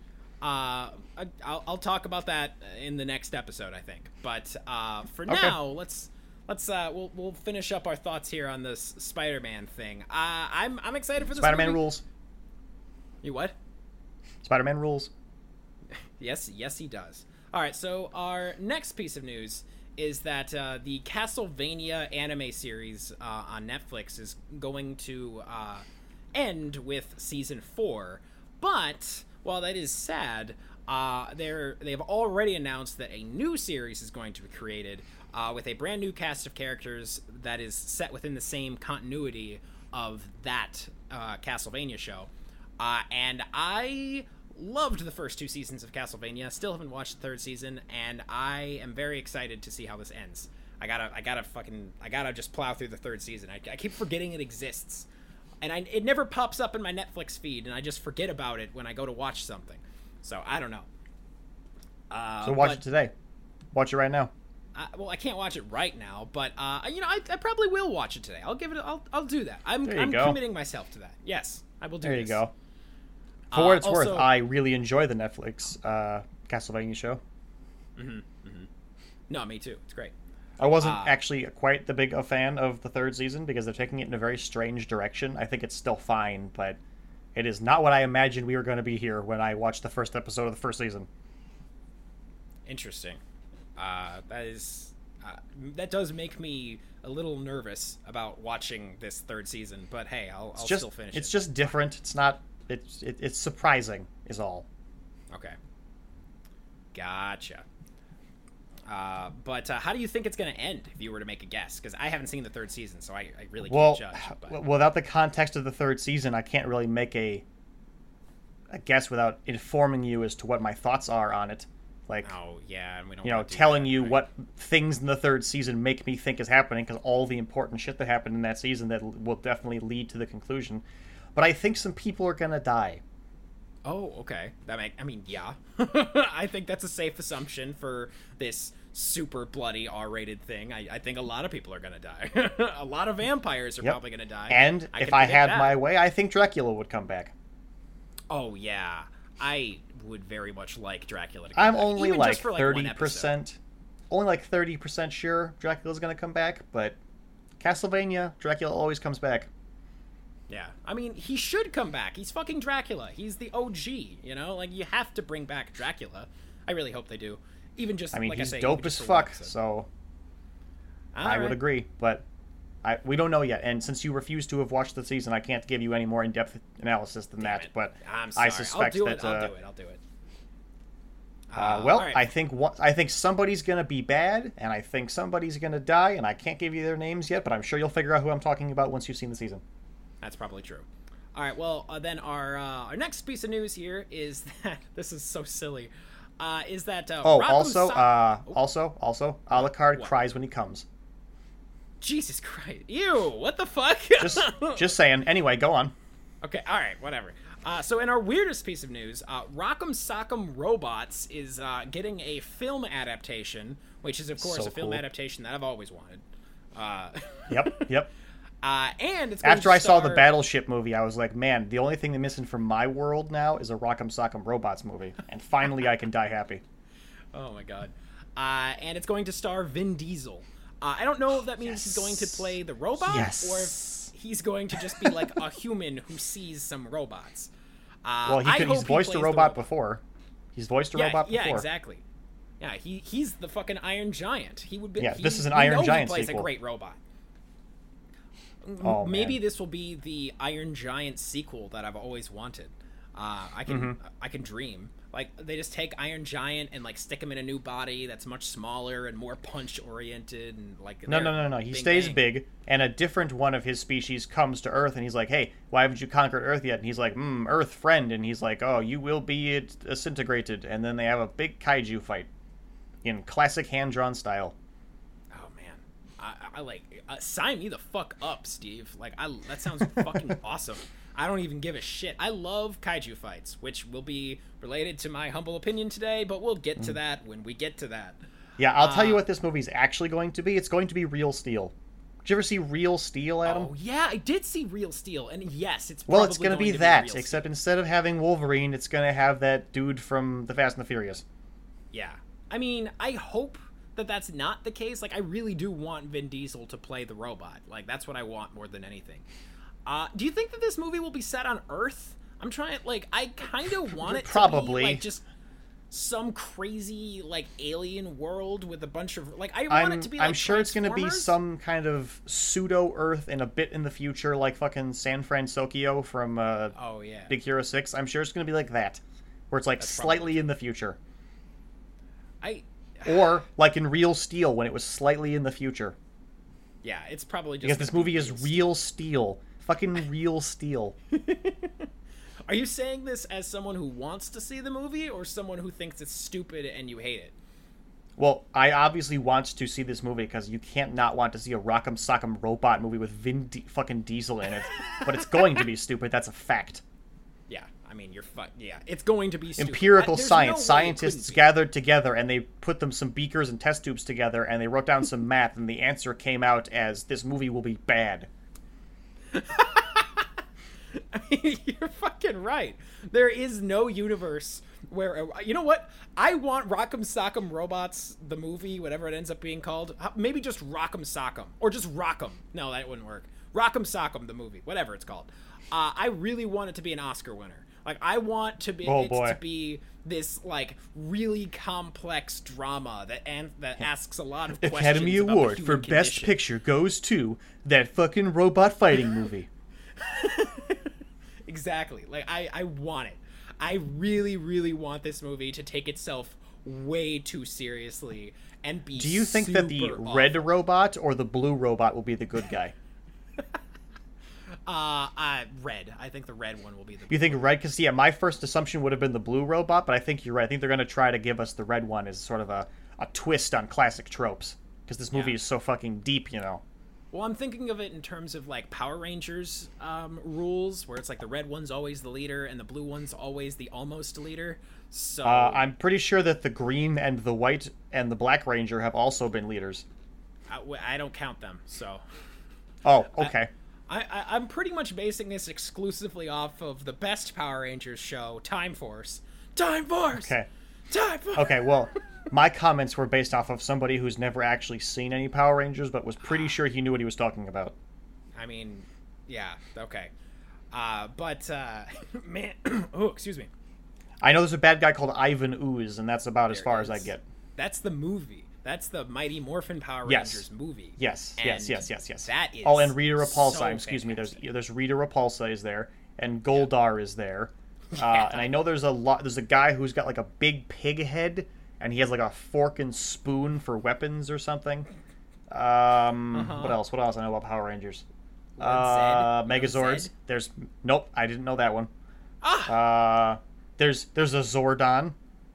Uh, I, I'll, I'll talk about that in the next episode, I think. But uh, for Okay. now, let's let's uh, we'll we'll finish up our thoughts here on this Spider-Man thing. Uh, I'm I'm excited for this. Spider-Man movie. rules. You what? Spider-Man rules. Yes, yes, he does. All right, so our next piece of news is that uh, the Castlevania anime series uh, on Netflix is going to uh, end with season four. but while that is sad, uh, they're they've already announced that a new series is going to be created uh, with a brand new cast of characters that is set within the same continuity of that uh, Castlevania show. Uh, and I loved the first two seasons of Castlevania. Still haven't watched the third season, and I am very excited to see how this ends. I gotta, I gotta fucking, I gotta just plow through the third season. I, I keep forgetting it exists, and I, it never pops up in my Netflix feed, and I just forget about it when I go to watch something. So I don't know. Uh, so watch but- it today. Watch it right now. uh, well, I can't watch it right now, but uh, you know, I, I probably will watch it today. I'll give it. I'll, I'll do that. I'm, I'm go. committing myself to that. Yes, I will do. There you go. For Uh, what it's worth, I really enjoy the Netflix uh, Castlevania show. No, me too. It's great. I wasn't Ah. actually quite the big a fan of the third season because they're taking it in a very strange direction. I think it's still fine, but it is not what I imagined we were going to be here when I watched the first episode of the first season. Interesting. Uh, that is. Uh, that does make me a little nervous about watching this third season, but hey, I'll, I'll just still finish it's it. just different. It's not it's it, it's surprising is all. Okay. Gotcha. Uh, but uh, how do you think it's going to end if you were to make a guess? Because I haven't seen the third season, so I, I really Well, can't judge. But... without the context of the third season, I can't really make a a guess without informing you as to what my thoughts are on it. Like oh yeah, and we don't. you know, do telling that, you right? what things in the third season make me think is happening because all the important shit that happened in that season that will definitely lead to the conclusion. But I think some people are gonna die. Oh, okay. That make. I mean, yeah. I think that's a safe assumption for this super bloody R-rated thing. I, I think a lot of people are gonna die. a lot of vampires are Yep. probably gonna die. And I if I had that. my way, I think Dracula would come back. Oh yeah, I would very much like Dracula to come I'm back, only like just for, like one thirty episode. percent, only like thirty percent sure Dracula's gonna come back. But Castlevania, Dracula always comes back. Yeah, I mean, he should come back. He's fucking Dracula. He's the OG. You know, like you have to bring back Dracula. I really hope they do. Even just I mean, like he's I say, dope as fuck. So All I would agree, but I we don't know yet. And since you refuse to have watched the season, I can't give you any more in-depth analysis than Damn that. it. But. I suspect I'll do that. it. I'll uh, do it. I'll do it. Uh, well, all right. I think one, I think somebody's gonna be bad, and I think somebody's gonna die, and I can't give you their names yet, but I'm sure you'll figure out who I'm talking about once you've seen the season. That's probably true. All right. Well, uh, then our uh, our next piece of news here is that this is so silly. Uh, is that uh, Oh, also, Sock- uh, also, also, Alucard What? cries when he comes. Jesus Christ! Ew! What the fuck? Just, just saying. Anyway, go on. Okay, all right, whatever. Uh, so, in our weirdest piece of news, uh, Rock'em Sock'em Robots is uh, getting a film adaptation, which is, of course, So a film cool. adaptation that I've always wanted. Uh, Yep, yep. Uh, and it's going After to I saw the Battleship movie, I was like, man, the only thing they're missing from my world now is a Rock'em Sock'em Robots movie, and finally I can die happy. Oh my god! Uh, and it's going to star Vin Diesel. Uh, I don't know if that means he's going to play the robot, Yes. or if he's going to just be like a human who sees some robots. Uh, Well, he could, he's he voiced a plays the robot before. He's voiced a yeah, robot yeah, before. exactly. Yeah, he he's the fucking Iron Giant. He would be. Yeah, he- this is an Iron Giant He plays sequel. a great robot. Oh, Maybe man. this will be the Iron Giant sequel that I've always wanted. Uh, I can Mm-hmm. I can dream. Like they just take Iron Giant and like stick him in a new body that's much smaller and more punch oriented and like No, no, no, no. He stays bang. big, and a different one of his species comes to Earth, and he's like, "Hey, why haven't you conquered Earth yet?" And he's like, "Hmm, Earth friend," and he's like, "Oh, you will be disintegrated." And then they have a big kaiju fight in classic hand-drawn style. I, I like uh, sign me the fuck up, Steve. Like I that sounds fucking awesome. I don't even give a shit. I love kaiju fights, which will be related to my humble opinion today, but we'll get Mm. to that when we get to that. Yeah, I'll tell you Uh, what this movie's actually going to be. It's going to be Real Steel. Did you ever see Real Steel, Adam? Oh yeah, I did see Real Steel, and yes, it's well, it's probably going to be that, except instead of having Wolverine, it's going to have that dude from The Fast and the Furious. Yeah. I mean, I hope that that's not the case. Like, I really do want Vin Diesel to play the robot. Like, that's what I want more than anything. Uh, do you think that this movie will be set on Earth? I'm trying, like, I kind of want it Probably. to be, like, just some crazy like alien world with a bunch of like I want I'm, it to be. Like I'm sure it's going to be some kind of pseudo Earth in a bit in the future, like fucking San Francisco from uh, Oh yeah. Big Hero Six. I'm sure it's going to be like that, where it's like That's slightly in the future, I or like in Real Steel when it was slightly in the future. yeah, it's probably just Because this movie is real steel, fucking real steel. Are you saying this as someone who wants to see the movie or someone who thinks it's stupid and you hate it? Well, I obviously want to see this movie because you can't not want to see a Rock'em Sock'em Robot movie with Vin D- fucking Diesel in it. but it's going to be stupid. That's a fact. I mean you're fu- yeah, it's going to be stupid. Empirical I- there's science. no Scientists gathered together and they put them some beakers and test tubes together and they wrote down some math and the answer came out as this movie will be bad. I mean, you're fucking right. There is no universe where uh, you know what? I want Rock'em Sock'em Robots, the movie, whatever it ends up being called. Uh, maybe just Rock'em Sock'em or just Rock'em. No, that wouldn't work. Rock'em Sock'em, the movie, whatever it's called. Uh, I really want it to be an Oscar winner. Like I want to be Oh, to be this like really complex drama that and that asks a lot of questions. Academy Award for human Best. Picture goes to that fucking robot fighting movie. Exactly. Like I, I want it. I really, really want this movie to take itself way too seriously and be. Do you think that the super red robot or the blue robot will be the good guy? Uh, uh, red. I think the red one will be the. You think red? Because yeah, my first assumption would have been the blue robot, but I think you're right. I think they're going to try to give us the red one as sort of a, a twist on classic tropes. Because this movie Yeah. is so fucking deep, you know. Well, I'm thinking of it in terms of like Power Rangers um, rules, where it's like the red one's always the leader and the blue one's always the almost leader. So Uh, I'm pretty sure that the green and the white and the black ranger have also been leaders. I, I don't count them. So Oh, okay. I, I, I'm pretty much basing this exclusively off of the best Power Rangers show, Time Force. Time Force. Okay. Time Force. Okay, well, my comments were based off of somebody who's never actually seen any Power Rangers, but was pretty sure he knew what he was talking about. I mean, yeah, okay. Uh, but uh, man, oh, excuse me. I know there's a bad guy called Ivan Ooze, and that's about as There far as I get. That's the movie. That's the Mighty Morphin Power Yes. Rangers movie. Yes, yes, And yes, yes, yes. That is. Oh, and Rita Repulsa. so excuse me. There's there's Rita Repulsa is there, and Goldar is there, uh, and I know there's a lot. There's a guy who's got like a big pig head, and he has like a fork and spoon for weapons or something. Um, Uh-huh. what else? What else I know about Power Rangers? Uh, Zedd? Megazords. There's nope. I didn't know that one. Ah. Uh, there's there's a Zordon.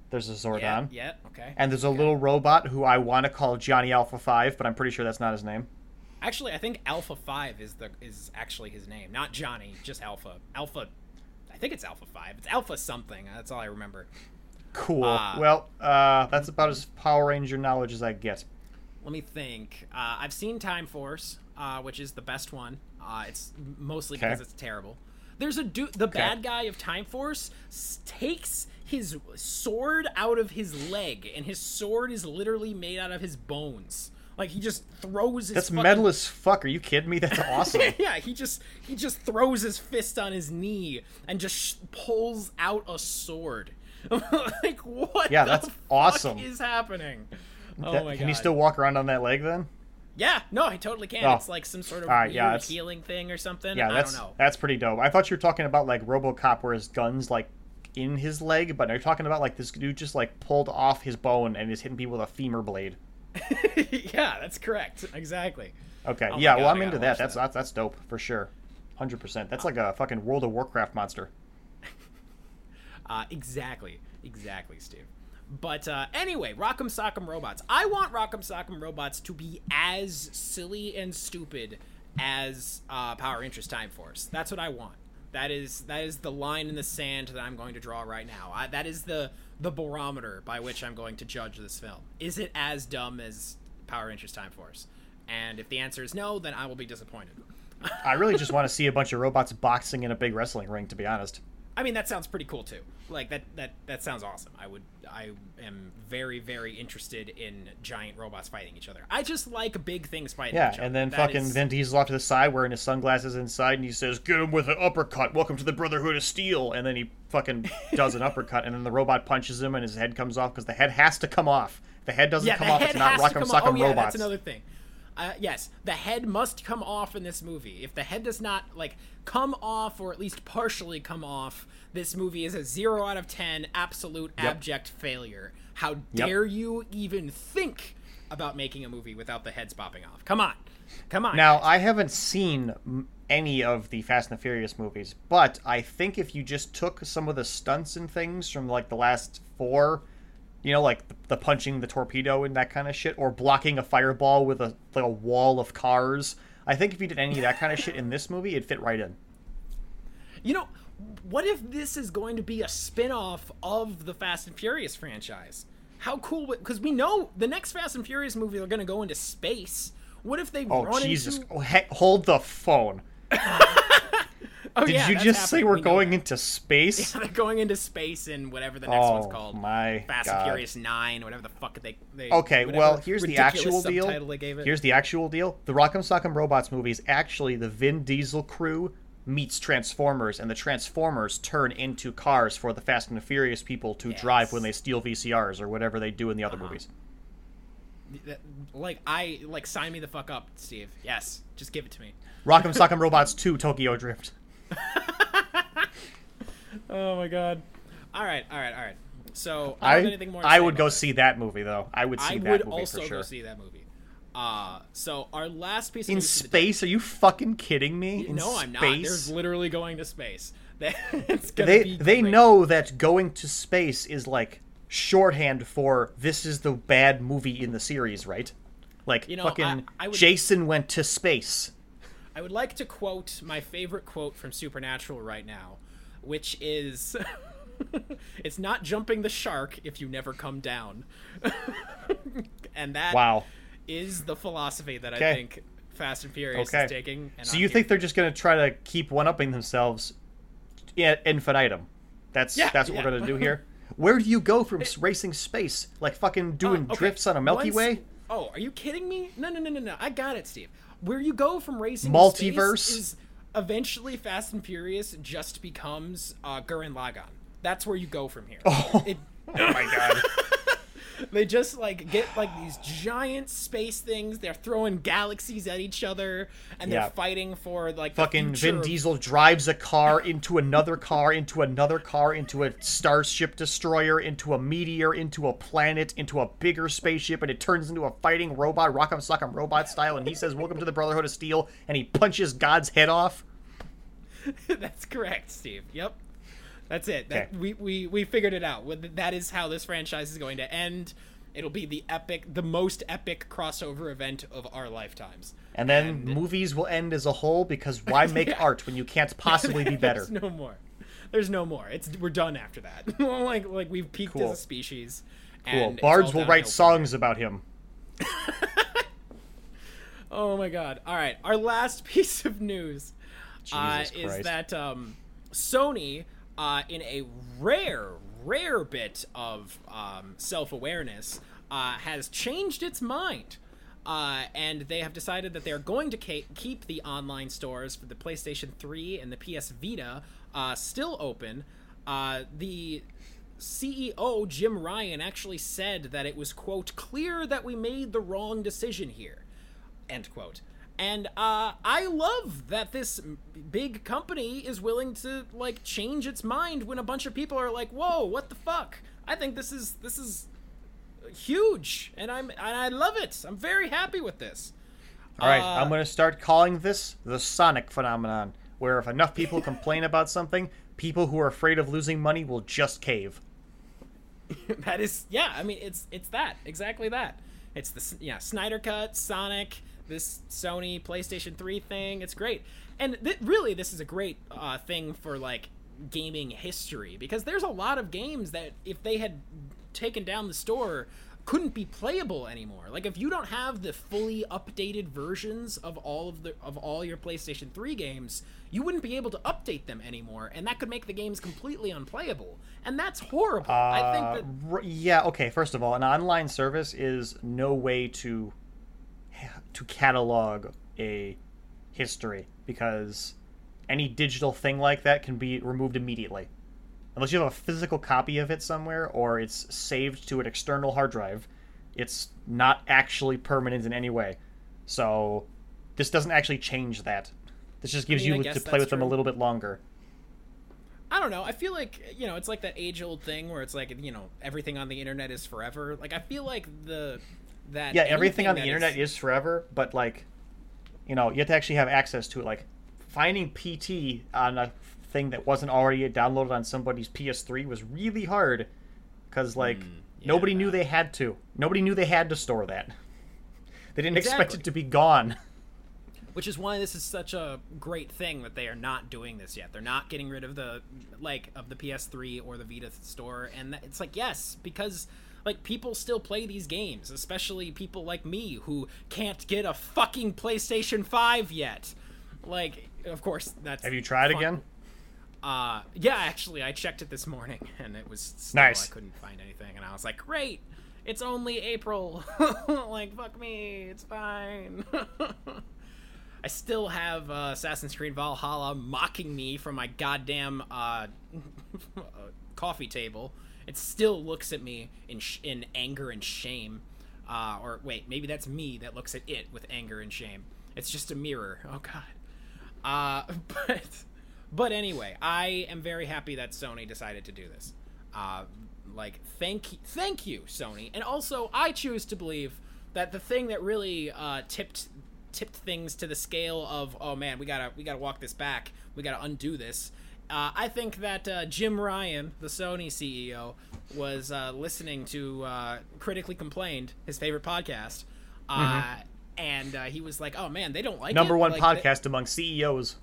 There's a Zordon. yeah. Yeah. Okay. And there's a Okay. little robot who I want to call Johnny Alpha Five, but I'm pretty sure that's not his name. Actually, I think Alpha Five is the is actually his name, not Johnny, just Alpha. Alpha. I think it's Alpha Five. It's Alpha something. That's all I remember. Cool. Ah. well, uh, that's about as Power Ranger knowledge as I get. Let me think. Uh, I've seen Time Force, uh, which is the best one. Uh, it's mostly because it's terrible. There's a dude. The bad guy of Time Force takes his sword out of his leg, and his sword is literally made out of his bones. Like he just throws his. That's fucking- metal as fuck. Are you kidding me? That's awesome. yeah, he just he just throws his fist on his knee and just sh- pulls out a sword. like what? Yeah, the that's fuck awesome. Is happening? Oh That- my god! can he still walk around on that leg then? Yeah, no, he totally can. Oh. It's like some sort of right, yeah, healing thing or something. Yeah, I that's don't know. that's pretty dope. I thought you were talking about like RoboCop, where his guns like in his leg, but are you're talking about like this dude just like pulled off his bone and is hitting people with a femur blade. yeah, that's correct. Exactly. Okay, Oh yeah, God, well, I'm into that. That's that. that's that's dope for sure, hundred percent. That's like a fucking World of Warcraft monster. Uh, exactly, exactly, Steve. But uh, anyway, Rock'em Sock'em Robots. I want Rock'em Sock'em Robots to be as silly and stupid as uh, Power Rangers Time Force. That's what I want. That is that is the line in the sand that I'm going to draw right now. I, that is the the barometer by which I'm going to judge this film. Is it as dumb as Power Rangers Time Force? And if the answer is no, then I will be disappointed. I really just want to see a bunch of robots boxing in a big wrestling ring. To be honest, I mean, that sounds pretty cool too. Like that that that sounds awesome. I would I am very very interested in giant robots fighting each other. I just like big things fighting Yeah, each other. Yeah, and then That fucking is- Vin Diesel off to the side wearing his sunglasses inside, and he says, "Get him with an uppercut. Welcome to the Brotherhood of Steel." And then he fucking does an uppercut, and then the robot punches him, and his head comes off because the head has to come off. If the head doesn't yeah, come off. head It's not Rock'em. Sock'em Oh yeah, Robots. that's another thing. Uh, yes, the head must come off in this movie. If the head does not like come off or at least partially come off, this movie is a zero out of ten, absolute abject failure. How Yep. dare you even think about making a movie without the heads popping off? Come on, come on. Now, I haven't seen any of the Fast and the Furious movies, but I think if you just took some of the stunts and things from like the last four, you know, like the, punching the torpedo and that kind of shit, or blocking a fireball with a like a wall of cars, I think if you did any of that kind of shit in this movie, it'd fit right in. You know, what if this is going to be a spin-off of the Fast and Furious franchise? How cool because we know the next Fast and Furious movie they're going to go into space. What if they Oh run Jesus! into Oh, hold the phone. Oh, Did yeah, you just say we're We going that. into space? They're going into space in whatever the next oh one's called. my Fast God. and Furious Nine, whatever the fuck they. they Okay, well, here's the actual deal. subtitle They gave it. Here's the actual deal. The Rock'em Sock'em Robots movie is actually the Vin Diesel crew meets Transformers, and the Transformers turn into cars for the Fast and the Furious people to drive when they steal VCRs or whatever they do in the other Uh-huh. movies. Like I like sign me the fuck up, Steve. Yes, just give it to me. Rock'em Sock'em Robots 2 Tokyo Drift. Oh my god. All right, all right, all right. So I, have I, anything more. To I would go it. see that movie, though. I would see I that would movie also for sure. go see that movie. Uh, so our last piece of In space? Are you fucking kidding me? In No, I'm not. space? There's literally going to space. they they know that going to space is like shorthand for this is the bad movie in the series, right? Like You know, fucking I- I would- Jason went to space. I would like to quote my favorite quote from Supernatural right now, which is It's not jumping the shark if you never come down. and that is Wow. is the philosophy that I think Fast and Furious Okay. is taking. And So I'm you here think they're just gonna try to keep one upping themselves infinitum? That's Yeah, that's what yeah. we're gonna do here. Where do you go from s racing space? Like fucking doing Uh, okay, drifts on a Milky once- Way? Oh, are you kidding me? No, no, no, no, no. I got it, Steve. Where you go from racing Multiverse? is eventually Fast and Furious just becomes uh, Gurren Lagann. That's where you go from here. It, Oh my god. they just like get like these giant space things. They're throwing galaxies at each other, and they're fighting for like Fucking Vin of- Diesel drives a car into another car, into another car, into a starship destroyer, into a meteor, into a planet, into a bigger spaceship, and it turns into a fighting robot, Rock'em Sock'em Robot style, and he says, Welcome to the Brotherhood of Steel, and he punches God's head off. That's correct, Steve. Yep. That's it. That, Okay. we, we we figured it out. That is how this franchise is going to end. It'll be the epic, the most epic crossover event of our lifetimes. And then movies will end as a whole because why make Yeah. art when you can't possibly be better? There's no more. There's no more. It's we're done after that. like like we've peaked Cool. as a species. Cool. and Bards will write songs about him. Oh my god. All right. Our last piece of news uh, is that um, Sony, uh, in a rare, rare bit of um, self awareness, uh, has changed its mind. Uh, and they have decided that they're going to keep the online stores for the PlayStation 3 and the PS Vita uh, still open. Uh, the CEO, Jim Ryan, actually said that it was, quote, clear that we made the wrong decision here end quote and uh, i love that this big company is willing to like change its mind when a bunch of people are like whoa what the fuck? I think this is this is huge and i'm and i love it. I'm very happy with this. All right, Uh, I'm going to start calling this the Sonic phenomenon, where if enough people complain about something, people who are afraid of losing money will just cave. that is yeah i mean it's it's that exactly that. It's the yeah snyder cut sonic this sony playstation 3 thing it's great and th- really this is a great uh, thing for like gaming history because there's a lot of games that if they had taken down the store couldn't be playable anymore. Like if you don't have the fully updated versions of all of the of all your PlayStation 3 games, you wouldn't be able to update them anymore, and that could make the games completely unplayable. And that's horrible. Uh, I think that r- yeah, okay, first of all, an online service is no way to to catalog a history because any digital thing like that can be removed immediately. Unless you have a physical copy of it somewhere or it's saved to an external hard drive, it's not actually permanent in any way. So this doesn't actually change that. This just gives I mean, you to play with true. them a little bit longer. I don't know. I feel like you know, it's like that age-old thing where it's like you know, everything on the internet is forever. Like I feel like the that yeah, everything on the internet is... is forever, but like you know, you have to actually have access to it. Like finding PT on a thing that wasn't already downloaded on somebody's PS3 was really hard because like mm, yeah, nobody knew they had to. Nobody knew they had to store that. They didn't exactly. expect it to be gone. Which is why this is such a great thing that they are not doing this yet. They're not getting rid of the like of the PS3 or the Vita store, and it's like yes, because like people still play these games, especially people like me who can't get a fucking PlayStation 5 yet. Like, of course, that's Have you tried fun. again? Uh, yeah, actually, I checked it this morning, and it was still, nice. I couldn't find anything, and I was like, great, it's only April. like, fuck me, it's fine. I still have uh, Assassin's Creed Valhalla mocking me from my goddamn uh, coffee table it still looks at me in sh- in anger and shame. Uh, or wait, maybe that's me that looks at it with anger and shame. It's just a mirror. Oh God. Uh, but but anyway, I am very happy that Sony decided to do this. Uh, like thank thank you Sony, and also I choose to believe that the thing that really uh, tipped tipped things to the scale of oh man we gotta we gotta walk this back we gotta undo this uh, I think that uh, Jim Ryan, the Sony CEO, was uh, listening to uh, Critically Complained, his favorite podcast, uh, mm-hmm. and uh, he was like, "Oh man, they don't like it. number it. one like, podcast they... among CEOs."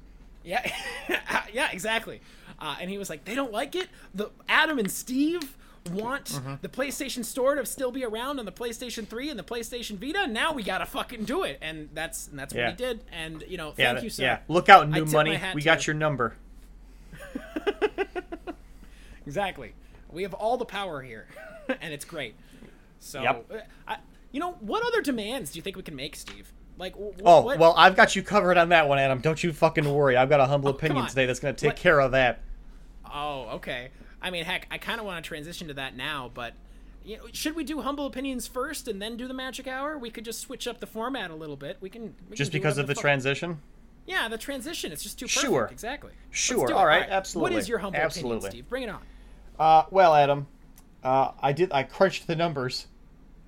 Yeah, yeah, exactly. and he was like, "They don't like it. The Adam and Steve." want mm-hmm. the PlayStation Store to still be around on the PlayStation 3 and the PlayStation Vita. Now we gotta fucking do it, and that's and that's what yeah. he did. And you know, thank yeah, you, sir. Yeah, look out, new money. We got your number. exactly. We have all the power here, and it's great. So, yep. Uh, I, you know, what other demands do you think we can make, Steve? Like, wh- oh, what? well, I've got you covered on that one, Adam. Don't you fucking worry. I've got a humble oh, opinion today that's going to take what? care of that. Oh, okay. I mean, heck, I kind of want to transition to that now, but you know, should we do humble opinions first and then do the magic hour? We could just switch up the format a little bit. We can we just can because of the fuck. transition. Yeah, the transition. It's just too perfect. Sure. Exactly. Sure. All right. All right. Absolutely. What is your humble Absolutely. opinion, Steve? Bring it on. Uh, well, Adam, uh, I did. I crunched the numbers,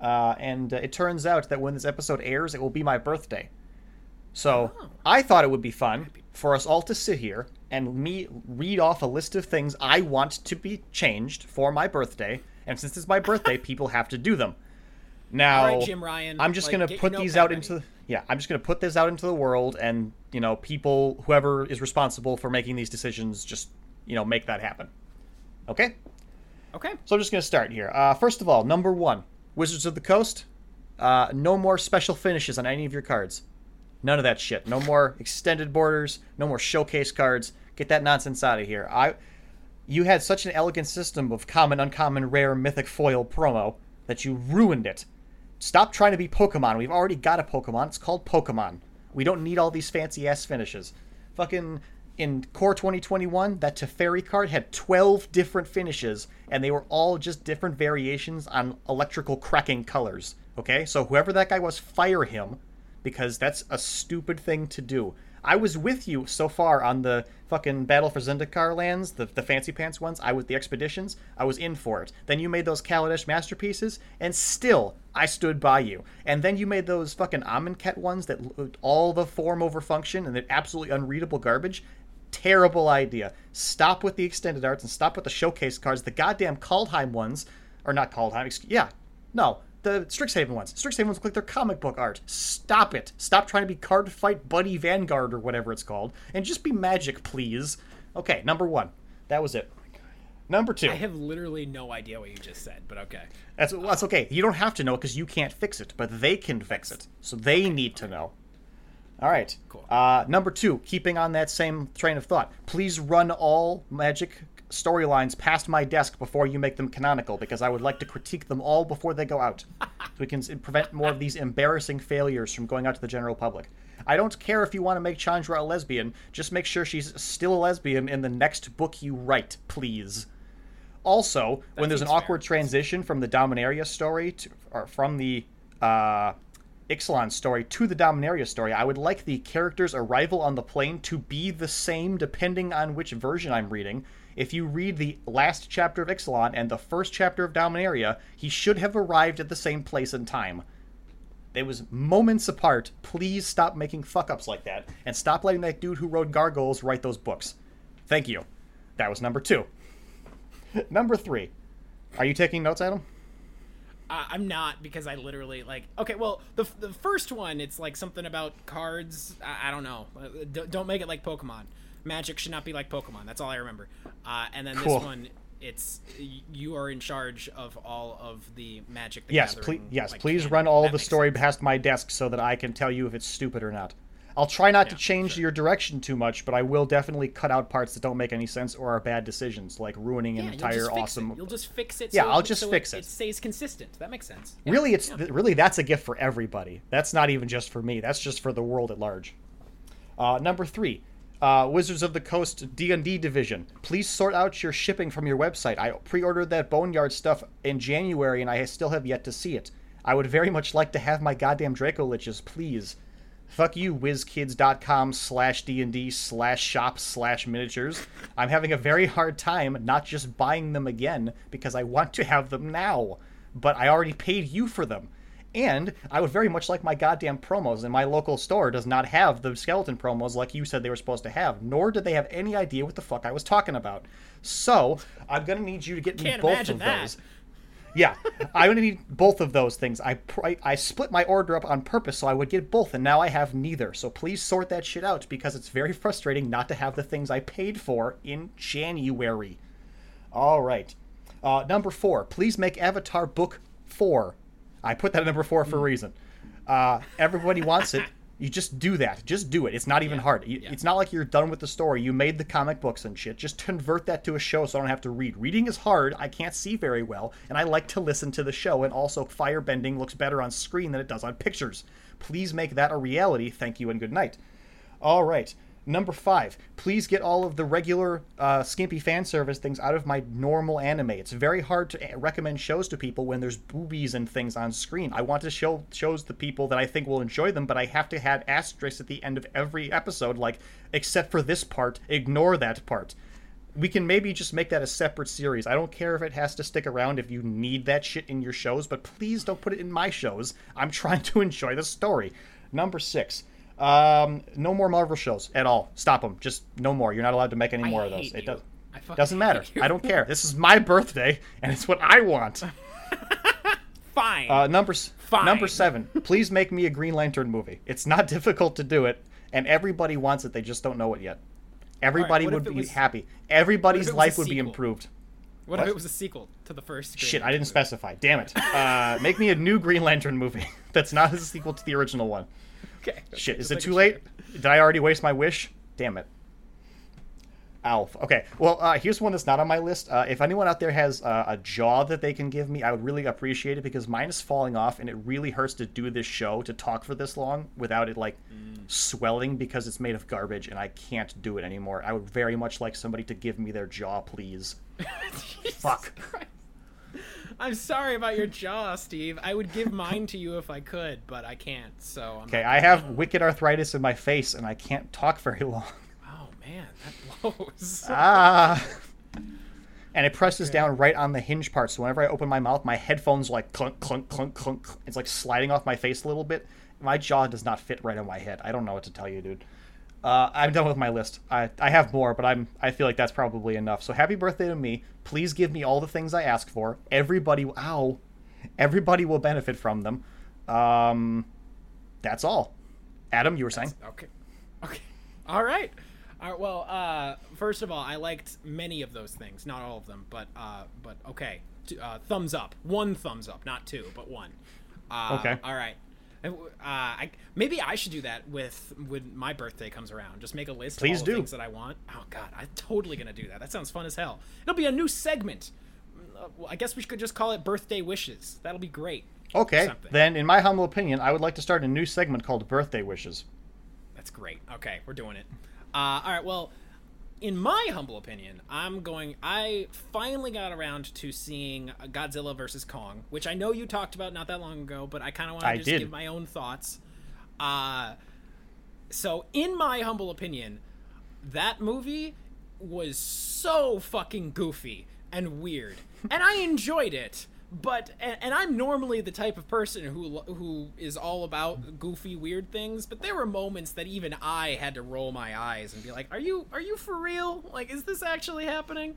uh, and uh, it turns out that when this episode airs, it will be my birthday. So oh. I thought it would be fun for us all to sit here and me read off a list of things I want to be changed for my birthday. And since it's my birthday, people have to do them. Now, Jim Ryan, I'm just like, going to put these out ready. into yeah, I'm just going to put this out into the world, and you know, people, whoever is responsible for making these decisions, just you know, make that happen. Okay. Okay. So I'm just going to start here. Uh, first of all, number one, Wizards of the Coast. Uh, no more special finishes on any of your cards. None of that shit. No more extended borders. No more showcase cards. Get that nonsense out of here. I, you had such an elegant system of common, uncommon, rare, mythic, foil promo that you ruined it Stop trying to be Pokemon. We've already got a Pokemon. It's called Pokemon. We don't need all these fancy ass finishes. Fucking in Core 2021, that Teferi card had 12 different finishes, and they were all just different variations on electrical cracking colors. Okay? So whoever that guy was, fire him, because that's a stupid thing to do. I was with you so far on the fucking Battle for Zendikar lands, the, the fancy pants ones. I was the expeditions. I was in for it. Then you made those Kaladesh masterpieces, and still I stood by you. And then you made those fucking Amonkhet ones that all the form over function and they're absolutely unreadable garbage. Terrible idea. Stop with the extended arts and stop with the showcase cards. The goddamn Kaldheim ones, or not Kaldheim, yeah, no, the Strixhaven ones. Strixhaven ones look like they're comic book art. Stop it. Stop trying to be Card Fight Buddy Vanguard or whatever it's called, and just be magic, please. Okay, number one. That was it. Number two. I have literally no idea what you just said, but okay. That's well, that's okay. You don't have to know because you can't fix it, but they can fix it, so they need to know. All right. Cool. Uh, number two, keeping on that same train of thought, please run all magic storylines past my desk before you make them canonical, because I would like to critique them all before they go out, so we can prevent more of these embarrassing failures from going out to the general public. I don't care if you want to make Chandra a lesbian; just make sure she's still a lesbian in the next book you write, please. Also, when there's an fair. awkward transition from the Dominaria story to, or from the uh, Ixalan story to the Dominaria story, I would like the character's arrival on the plane to be the same depending on which version I'm reading. If you read the last chapter of Ixalan and the first chapter of Dominaria, he should have arrived at the same place and time. It was moments apart. Please stop making fuck ups like that and stop letting that dude who wrote Gargoyles write those books. Thank you. That was number two. number three. Are you taking notes, Adam? Uh, I'm not because I literally like. Okay, well, the the first one, it's like something about cards. I, I don't know. Uh, d- don't make it like Pokemon. Magic should not be like Pokemon. That's all I remember. Uh, and then Cool. this one, it's you are in charge of all of the Magic. The Yes, please. Yes, like, please canon. run all That of the story sense. past my desk so that I can tell you if it's stupid or not. I'll try not to Yeah, change your direction too much, but I will definitely cut out parts that don't make any sense or are bad decisions, like ruining Yeah, an entire awesome. It. You'll just fix it. Yeah, so- I'll just so fix it, it. It stays consistent. That makes sense. Yeah. Really, it's th- really that's a gift for everybody. That's not even just for me. That's just for the world at large. Uh, number three, uh, Wizards of the Coast D and D division. Please sort out your shipping from your website. I pre-ordered that Boneyard stuff in January, and I still have yet to see it. I would very much like to have my goddamn Draco Liches, please. Fuck you, wizkids.com slash D&D slash shop slash miniatures. I'm having a very hard time not just buying them again because I want to have them now. But I already paid you for them. And I would very much like my goddamn promos, and my local store does not have the skeleton promos like you said they were supposed to have, nor did they have any idea what the fuck I was talking about. So, I'm gonna need you to get me Can't both imagine of that. those. Yeah, I'm gonna need both of those things. I, I I split my order up on purpose so I would get both, and now I have neither. So please sort that shit out because it's very frustrating not to have the things I paid for in January. All right, uh, number four. Please make Avatar Book Four. I put that at number four for a reason. Uh, everybody wants it. You just do that. Just do it. It's not even hard. You- yeah. It's not like you're done with the story. You made the comic books and shit. Just convert that to a show so I don't have to read. Reading is hard. I can't see very well, and I like to listen to the show. And also, firebending looks better on screen than it does on pictures. Please make that a reality. Thank you and good night. All right. Number five, please get all of the regular uh, skimpy fan service things out of my normal anime. It's very hard to recommend shows to people when there's boobies and things on screen. I want to show shows the people that I think will enjoy them, but I have to have asterisks at the end of every episode, like except for this part, ignore that part. We can maybe just make that a separate series. I don't care if it has to stick around if you need that shit in your shows, but please don't put it in my shows. I'm trying to enjoy the story. Number six. Um, no more Marvel shows at all. Stop them. Just no more. You're not allowed to make any I more of those. hate It does, doesn't matter. you. I don't care. This is my birthday, and it's what I want. Fine. Uh, number Fine. number seven. Please make me a Green Lantern movie. It's not difficult to do it, and everybody wants it. They just don't know it yet. Everybody if would be was- happy. Everybody's life would be improved. what, what? if it was a sequel to the first? Green Shit, I didn't movie? specify. Damn it. Uh, make me a new Green Lantern movie that's not a sequel to the original one. Okay. Shit, is it too late? Did I already waste my wish? Damn it. Alf. Okay, well, uh, here's one that's not on my list. Uh, if anyone out there has uh, a jaw that they can give me, I would really appreciate it because mine is falling off, and it really hurts to do this show to talk for this long without it like swelling because it's made of garbage, and I can't do it anymore. I would very much like somebody to give me their jaw, please. Fuck. I'm sorry about your jaw, Steve. I would give mine to you if I could, but I can't. So Okay, I have wicked arthritis in my face, and I can't talk very long. Oh man, that blows. ah. And it presses down right on the hinge part, so whenever I open my mouth, my headphones like clunk, clunk, clunk, clunk. clunk. It's like sliding off my face a little bit. My jaw does not fit right on my head. I don't know what to tell you, dude. Uh, I'm done with my list. I, I have more, but I'm I feel like that's probably enough. So happy birthday to me. Please give me all the things I ask for. Everybody, ow, everybody will benefit from them. Um, that's all. Adam, you were saying? Okay. Okay. All right. All right, well, uh, first of all, I liked many of those things, not all of them, but uh, but okay, uh, thumbs up, one thumbs up, not two, but one. Uh, Okay. All right. Uh, I, maybe I should do that with when my birthday comes around. Just make a list Please of do. things that I want. Oh God, I'm totally gonna do that. That sounds fun as hell. It'll be a new segment. Uh, well, I guess we could just call it birthday wishes. That'll be great. Okay, then in my humble opinion, I would like to start a new segment called Birthday Wishes. That's great. Okay, we're doing it. Uh, all right. Well, in my humble opinion, I'm going. I finally got around to seeing Godzilla versus Kong, which I know you talked about not that long ago, but I kind of want to just did. give my own thoughts. Uh, so, in my humble opinion, that movie was so fucking goofy and weird, and I enjoyed it. But and, and I'm normally the type of person who who is all about goofy, weird things. But there were moments that even I had to roll my eyes and be like, "Are you are you for real? Like, is this actually happening?"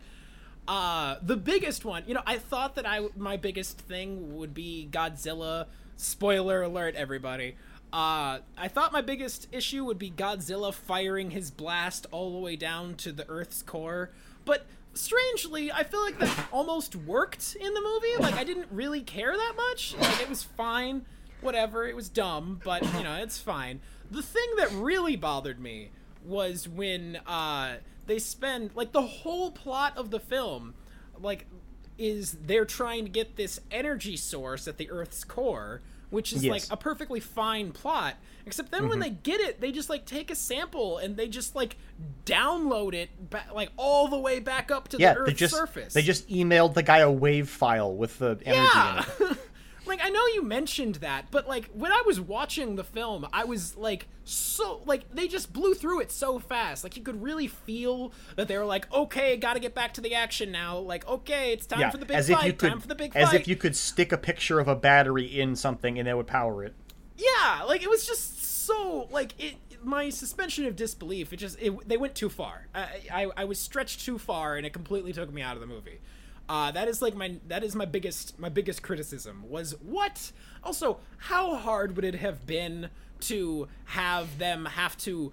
Uh, the biggest one, you know, I thought that I my biggest thing would be Godzilla. Spoiler alert, everybody. Uh, I thought my biggest issue would be Godzilla firing his blast all the way down to the Earth's core, but strangely, I feel like that almost worked in the movie. Like I didn't really care that much. Like it was fine, whatever. It was dumb, but you know, it's fine. The thing that really bothered me was when uh they spend like the whole plot of the film like is they're trying to get this energy source at the earth's core which is Yes. like a perfectly fine plot except then when mm-hmm. they get it they just like take a sample and they just like download it ba- like all the way back up to Yeah, the they earth's just surface. they just emailed the guy a wave file with the energy in yeah it. like i know you mentioned that but like when i was watching the film i was like so like they just blew through it so fast. Like you could really feel that they were like okay gotta get back to the action now. Like okay it's time Yeah, for the big as fight if you could, time for the big as fight. if you could stick a picture of a battery in something and it would power it. Yeah like it was just so like it my suspension of disbelief it just it, they went too far. I, I i was stretched too far and it completely took me out of the movie. Uh that is like my that is my biggest my biggest criticism was what? Also how hard would it have been to have them have to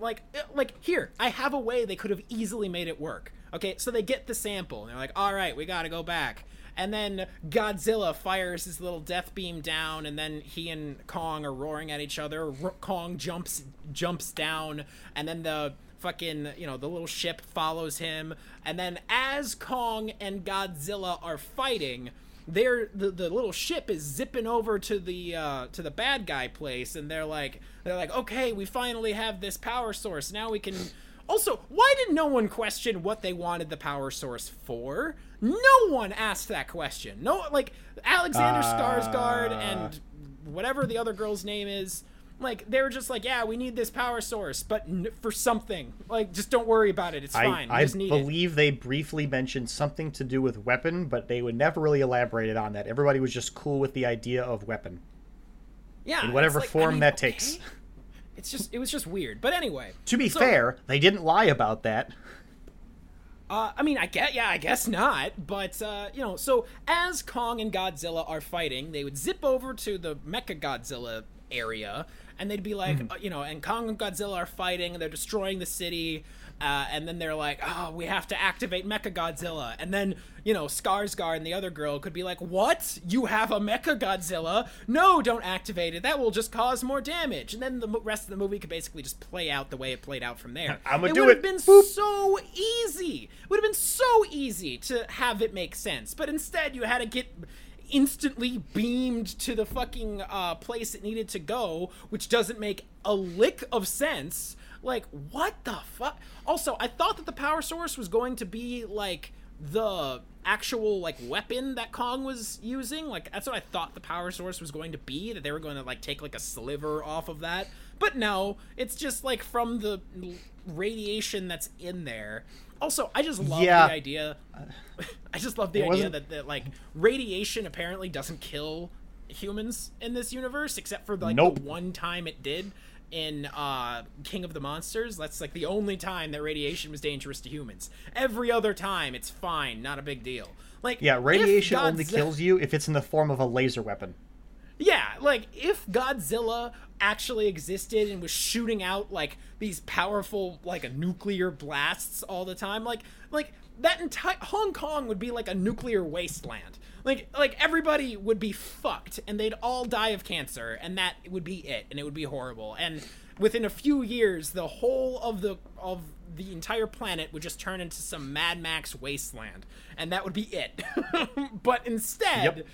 like uh, like here i have a way they could have easily made it work okay? So they get the sample and they're like all right we gotta go back and then Godzilla fires his little death beam down, and then he and Kong are roaring at each other. R- Kong jumps jumps down, and then the fucking you know the little ship follows him. And then as Kong and Godzilla are fighting, they're the, the little ship is zipping over to the uh, to the bad guy place, and they're like they're like okay, we finally have this power source. Now we can. Also, why did no one question what they wanted the power source for? No one asked that question. No, like Alexander uh, Skarsgård and whatever the other girl's name is. Like they were just like, yeah, we need this power source, but n- for something. Like, just don't worry about it. It's I, fine. We I need it. believe they briefly mentioned something to do with weapon, but they would never really elaborated on that. Everybody was just cool with the idea of weapon. Yeah, in whatever like, I form mean, that okay. takes. It's just it was just weird. But anyway, To be so- fair, they didn't lie about that. Uh, I mean, I get, yeah, I guess not. But uh, you know, so as Kong and Godzilla are fighting, they would zip over to the Mecha Godzilla area, and they'd be like, uh, you know, and Kong and Godzilla are fighting, and they're destroying the city. Uh, and then they're like, "Oh, we have to activate Mecha Godzilla." And then, you know, Skarsgård and the other girl could be like, "What? You have a Mecha Godzilla? No, don't activate it. That will just cause more damage." And then the rest of the movie could basically just play out the way it played out from there. I'ma it do would have been Boop. so easy. It would have been so easy to have it make sense. But instead, you had to get instantly beamed to the fucking uh, place it needed to go, which doesn't make a lick of sense. Like, what the fuck? Also, I thought that the power source was going to be like the actual like weapon that Kong was using. Like that's what I thought the power source was going to be. That they were going to like take like a sliver off of that. But no, it's just like from the radiation that's in there. Also, I just love Yeah. the idea. I just love the It idea that, that like radiation apparently doesn't kill humans in this universe, except for like Nope. the one time it did in uh King of the Monsters. That's like the only time that radiation was dangerous to humans. Every other time it's fine, not a big deal. Like Yeah, radiation only kills you if it's in the form of a laser weapon. yeah, like if Godzilla actually existed and was shooting out like these powerful like nuclear blasts all the time like like that entire Hong Kong would be like a nuclear wasteland like like everybody would be fucked and they'd all die of cancer and that would be it and it would be horrible and within a few years the whole of the of the entire planet would just turn into some Mad Max wasteland and that would be it but instead Yep.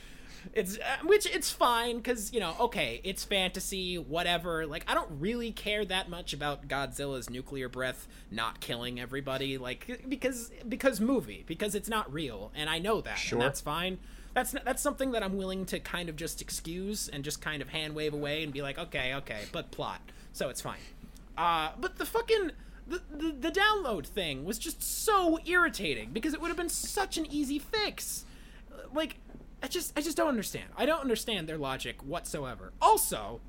it's uh, which it's fine because you know okay it's fantasy whatever like i don't really care that much about godzilla's nuclear breath not killing everybody like because because movie because it's not real and i know that Sure. and that's fine that's that's something that i'm willing to kind of just excuse and just kind of hand wave away and be like okay okay but plot so it's fine uh but the fucking the, the, the download thing was just so irritating because it would have been such an easy fix like I just I just don't understand. I don't understand their logic whatsoever. Also,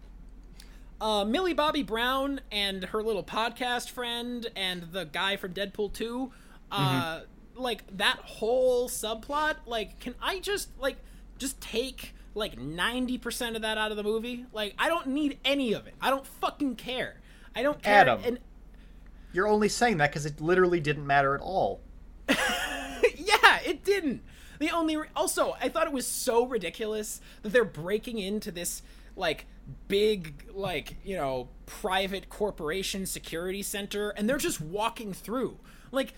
uh, Millie Bobby Brown and her little podcast friend and the guy from Deadpool 2, uh, like that whole subplot, like can I just like just take like 90% of that out of the movie? Like I don't need any of it. I don't fucking care. I don't care. Adam. And You're only saying that because it literally didn't matter at all. yeah, it didn't. The only re- also, I thought it was so ridiculous that they're breaking into this like big like you know private corporation security center and they're just walking through like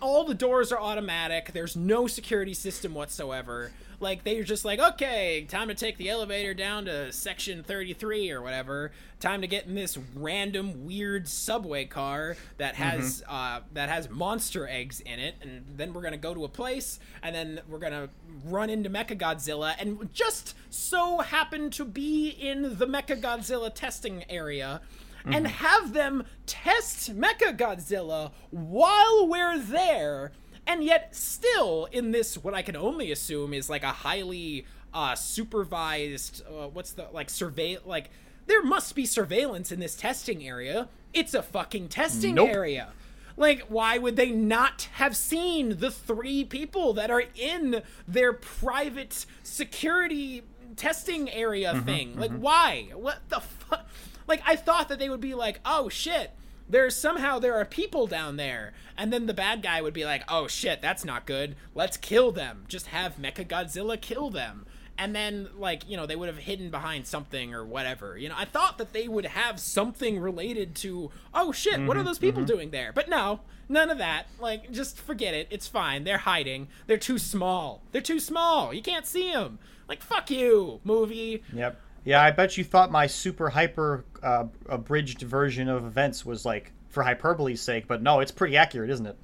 all the doors are automatic. There's no security system whatsoever. Like they're just like okay time to take the elevator down to section 33 or whatever. Time to get in this random weird subway car that has uh, that has monster eggs in it and then we're gonna go to a place and then we're gonna run into Mechagodzilla and just so happen to be in the Mechagodzilla testing area and have them test Mecha Godzilla while we're there. And yet still in this what I can only assume is like a highly uh supervised uh, what's the like survey like there must be surveillance in this testing area. It's a fucking testing Nope. area. Like why would they not have seen the three people that are in their private security testing area thing? Like why? What the fuck like i thought that they would be like oh shit there's somehow there are people down there. And then the bad guy would be like oh shit that's not good. Let's kill them. Just have mechagodzilla kill them. And then like you know they would have hidden behind something or whatever. You know i thought that they would have something related to oh shit what are mm-hmm, those people mm-hmm. doing there? But no none of that. Like just forget it. It's fine. They're hiding. They're too small. They're too small. You can't see them like fuck you movie. Yep. Yeah, I bet you thought my super hyper uh, abridged version of events was like for hyperbole's sake, but no, it's pretty accurate, isn't it?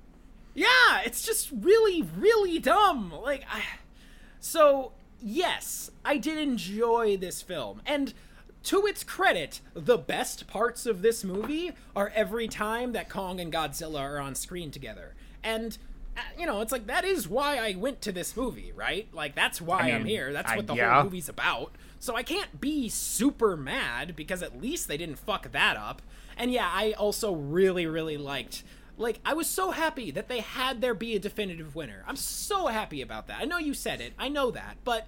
Yeah, it's just really, really dumb. Like, I... so yes, I did enjoy this film, and to its credit, the best parts of this movie are every time that Kong and Godzilla are on screen together, and. uh, You know, it's like that is why I went to this movie, right? Like that's why I I'm mean, here. That's I- what the yeah. whole movie's about. So I can't be super mad because at least they didn't fuck that up. And yeah, I also really, really liked. Like, I was so happy that they had there be a definitive winner. I'm so happy about that. I know you said it. I know that. But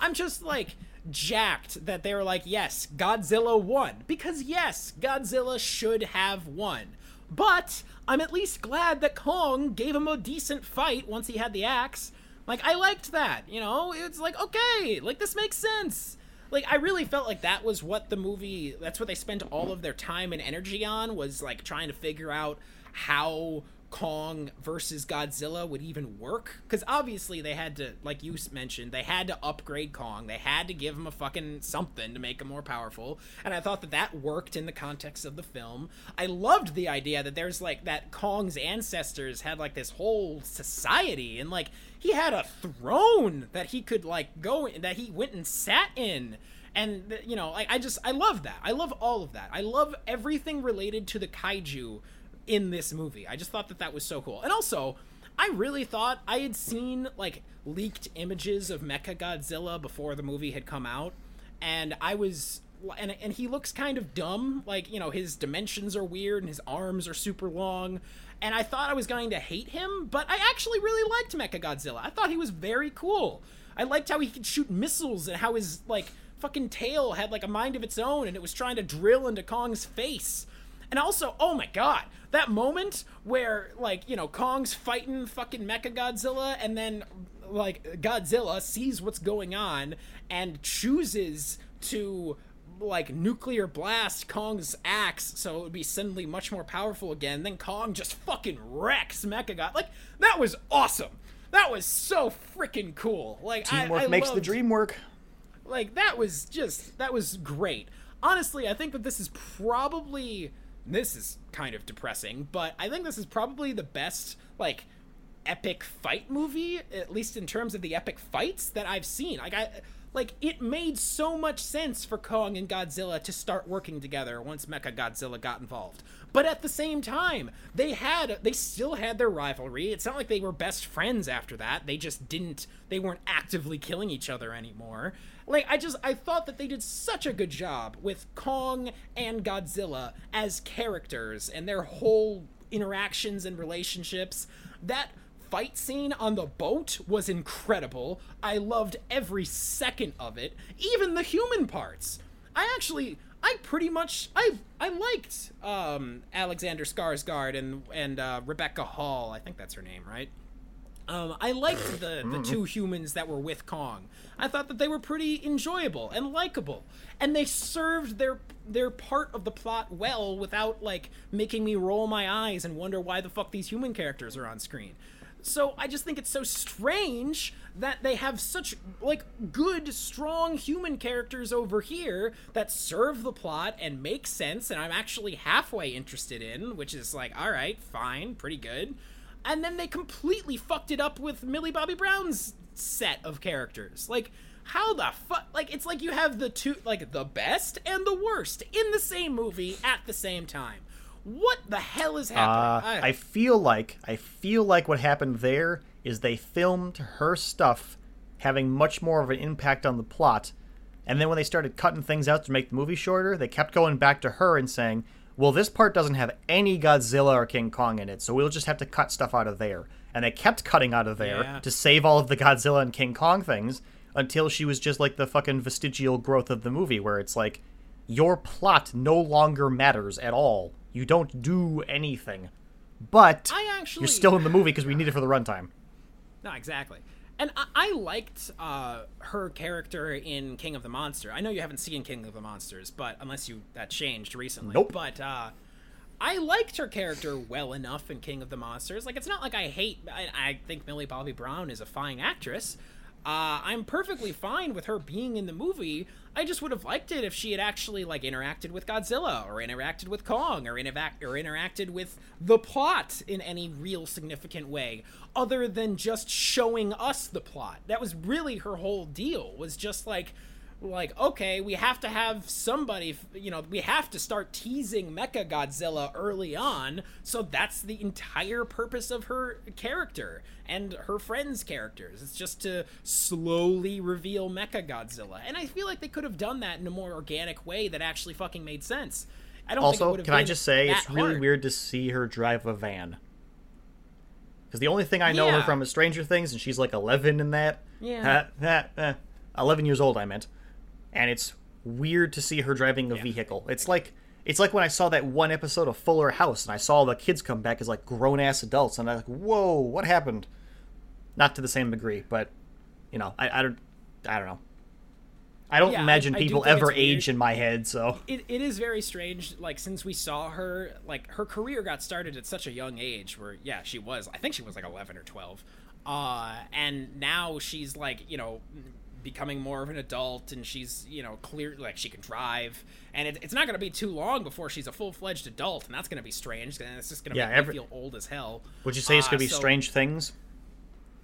I'm just like jacked that they were like, yes, Godzilla won. Because yes, Godzilla should have won. But I'm at least glad that Kong gave him a decent fight once he had the axe. Like, I liked that. You know, it's like, okay, like, this makes sense like i really felt like that was what the movie that's what they spent all of their time and energy on was like trying to figure out how kong versus godzilla would even work? Because obviously they had to like you mentioned they had to upgrade kong. They had to give him a fucking something to make him more powerful. And i thought that that worked in the context of the film. I loved the idea that there's like that kong's ancestors had like this whole society and like he had a throne that he could like go in, that he went and sat in. And you know like i just i love that. I love all of that. I love everything related to the kaiju in this movie. I just thought that that was so cool. And also i really thought i had seen like leaked images of mecha godzilla before the movie had come out. And i was and, and he looks kind of dumb. Like you know his dimensions are weird and his arms are super long. And i thought i was going to hate him but i actually really liked Mecha Godzilla. i thought he was very cool. I liked how he could shoot missiles and how his like fucking tail had like a mind of its own and it was trying to drill into Kong's face. And also, oh my god, that moment where like, you know, Kong's fighting fucking Mecha Godzilla and then like Godzilla sees what's going on and chooses to like nuclear blast Kong's axe so it would be suddenly much more powerful again. Then Kong just fucking wrecks Mechagon. Like that was awesome. That was so freaking cool. Like Teamwork I, I makes loved, the dream work. Like that was just that was great. Honestly, I think that this is probably this is kind of depressing, but I think this is probably the best like epic fight movie, at least in terms of the epic fights that I've seen. Like I like it made so much sense for Kong and Godzilla to start working together once Mecha Godzilla got involved. But at the same time, they had they still had their rivalry. It's not like they were best friends after that. They just didn't they weren't actively killing each other anymore. Like I just I thought that they did such a good job with Kong and Godzilla as characters and their whole interactions and relationships that fight scene on the boat was incredible. I loved every second of it, even the human parts. I actually I pretty much I I liked um, Alexander Skarsgård and and uh, Rebecca Hall. I think that's her name, right? Um, I liked the the two humans that were with Kong. I thought that they were pretty enjoyable and likable, and they served their their part of the plot well without like making me roll my eyes and wonder why the fuck these human characters are on screen. So I just think it's so strange that they have such like good, strong human characters over here that serve the plot and make sense, and I'm actually halfway interested in, which is like, all right, fine, pretty good. And then they completely fucked it up with Millie Bobby Brown's set of characters. Like, how the fuck? Like, it's like you have the two, like the best and the worst in the same movie at the same time what the hell is happening? Uh, I feel like I feel like what happened there is they filmed her stuff having much more of an impact on the plot, and then when they started cutting things out to make the movie shorter, they kept going back to her and saying, "Well, this part doesn't have any Godzilla or King Kong in it, so we'll just have to cut stuff out of there." And they kept cutting out of there Yeah. to save all of the Godzilla and King Kong things until she was just like the fucking vestigial growth of the movie, where it's like your plot no longer matters at all. You don't do anything. But I actually you're still in the movie because we need it for the runtime. No, exactly. And I, I liked uh, her character in King of the Monster. I know you haven't seen King of the Monsters, but unless you that changed recently. Nope. But uh, I liked her character well enough in King of the Monsters. Like it's not like I hate. I, I think Millie Bobby Brown is a fine actress. Uh, I'm perfectly fine with her being in the movie. I just would have liked it if she had actually like interacted with Godzilla or interacted with Kong or, or interacted with the plot in any real significant way, other than just showing us the plot. That was really her whole deal. Was just like like okay we have to have somebody you know we have to start teasing mecha godzilla early on so that's the entire purpose of her character and her friends characters it's just to slowly reveal mecha godzilla and i feel like they could have done that in a more organic way that actually fucking made sense i don't think Also, can I just say it's really hard. weird to see her drive a van. Because the only thing I know her from is Stranger Things, and she's like 11 in that. Yeah. Uh, 11 years old, I meant. And it's weird to see her driving a Yeah. vehicle. It's like it's like when I saw that one episode of Fuller House, and I saw the kids come back as like grown ass adults, and I'm like, whoa, what happened? Not to the same degree, but you know, I, I don't, I don't know. I don't Yeah, I- imagine I do people ever age in my head, so it, it is very strange like since we saw her like her career got started at such a young age where yeah she was i think she was like 11 or 12 uh and now she's like you know becoming more of an adult and she's you know clear like she can drive and it, it's not going to be too long before she's a full-fledged adult and that's going to be strange and it's just going to Yeah, make every- me feel old as hell would you say it's Uh, gonna be so- strange things?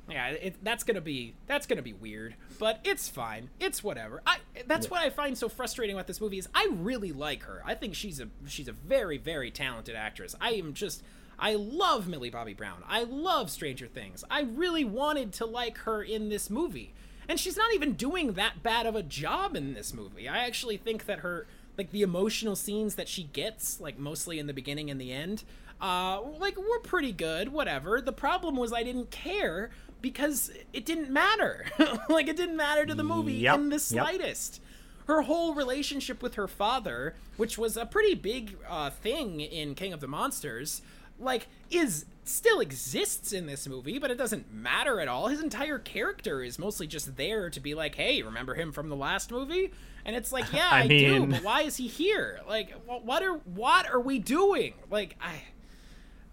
yeah, it, that's gonna be that's gonna be weird, but it's fine. It's whatever. I that's what I find so frustrating about this movie is I really like her. I think she's a she's a very very talented actress. I am just I love Millie Bobby Brown. I love Stranger Things. I really wanted to like her in this movie, and she's not even doing that bad of a job in this movie. I actually think that her like the emotional scenes that she gets, like mostly in the beginning and the end, uh, like were pretty good. Whatever. The problem was I didn't care because it didn't matter. like it didn't matter to the movie Yep, in the yep. slightest. her whole relationship with her father, which was a pretty big uh, thing in King of the Monsters, like is still exists in this movie, but it doesn't matter at all. His entire character is mostly just there to be like, "Hey, remember him from the last movie?" And it's like, "Yeah, I, I do, but why is he here? Like, what are what are we doing? Like, I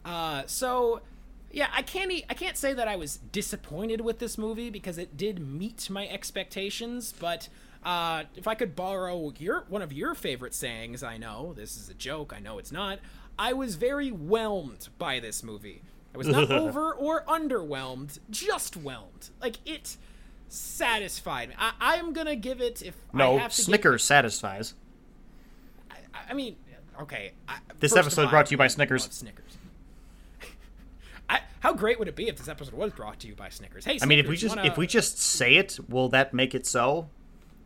uh, so yeah, I can't I can't say that I was disappointed with this movie because it did meet my expectations, but uh, if I could borrow your one of your favorite sayings, I know this is a joke, I know it's not. I was very whelmed by this movie. I was not over or underwhelmed, just whelmed. Like it satisfied me. I, I'm gonna give it if I No, have to give Snickers satisfies. I, I mean, okay. I, This episode all, brought to you by Snickers. Snickers. I, how great would it be if this episode was brought to you by Snickers? Hey, I mean, if we just wanna- if we just say it, will that make it so?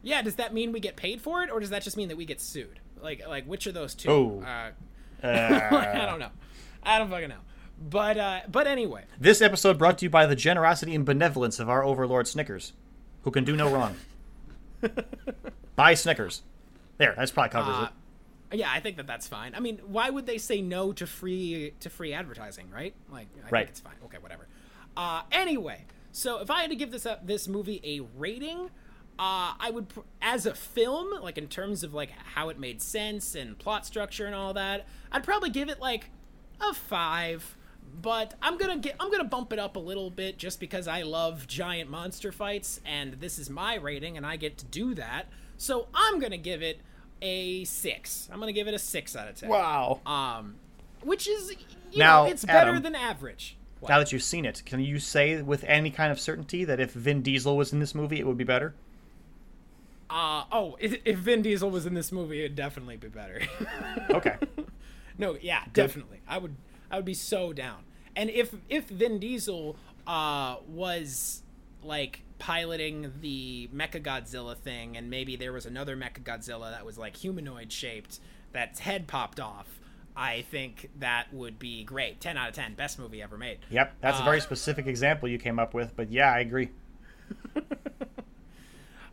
yeah, does that mean we get paid for it, or does that just mean that we get sued? Like, like which of those two? Oh. Uh, Uh, I don't know. I don't fucking know. But uh, but anyway, This episode brought to you by the generosity and benevolence of our overlord Snickers, who can do no wrong. Buy Snickers. There, that's probably covers uh, it. yeah, I think that that's fine. I mean, why would they say no to free to free advertising, right? Like, I Right. think it's fine. Okay, whatever. Uh, anyway, so if I had to give this up, this movie a rating, uh, I would, pr- as a film, like in terms of like how it made sense and plot structure and all that, I'd probably give it like a five. But I'm gonna get, I'm gonna bump it up a little bit just because I love giant monster fights, and this is my rating, and I get to do that. So I'm gonna give it a six. I'm gonna give it a six out of ten. Wow. Um, which is, you Now, know, it's better Adam, than average. What? Now that you've seen it, can you say with any kind of certainty that if Vin Diesel was in this movie, it would be better? Uh, oh, if, if Vin Diesel was in this movie, it'd definitely be better. Okay. no, yeah, definitely. I would, I would be so down. And if if Vin Diesel uh was like piloting the Mecha Godzilla thing, and maybe there was another Mecha Godzilla that was like humanoid shaped, that's head popped off. I think that would be great. Ten out of ten, best movie ever made. Yep, that's a very specific example you came up with, but yeah, I agree.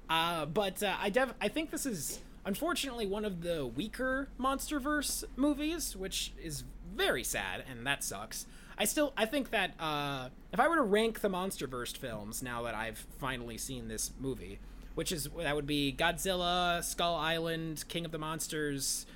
Uh, but uh, I def- I think this is unfortunately one of the weaker MonsterVerse movies, which is very sad, and that sucks. I still I think that uh, if I were to rank the MonsterVerse films now that I've finally seen this movie, which is that would be Godzilla, Skull Island, King of the Monsters,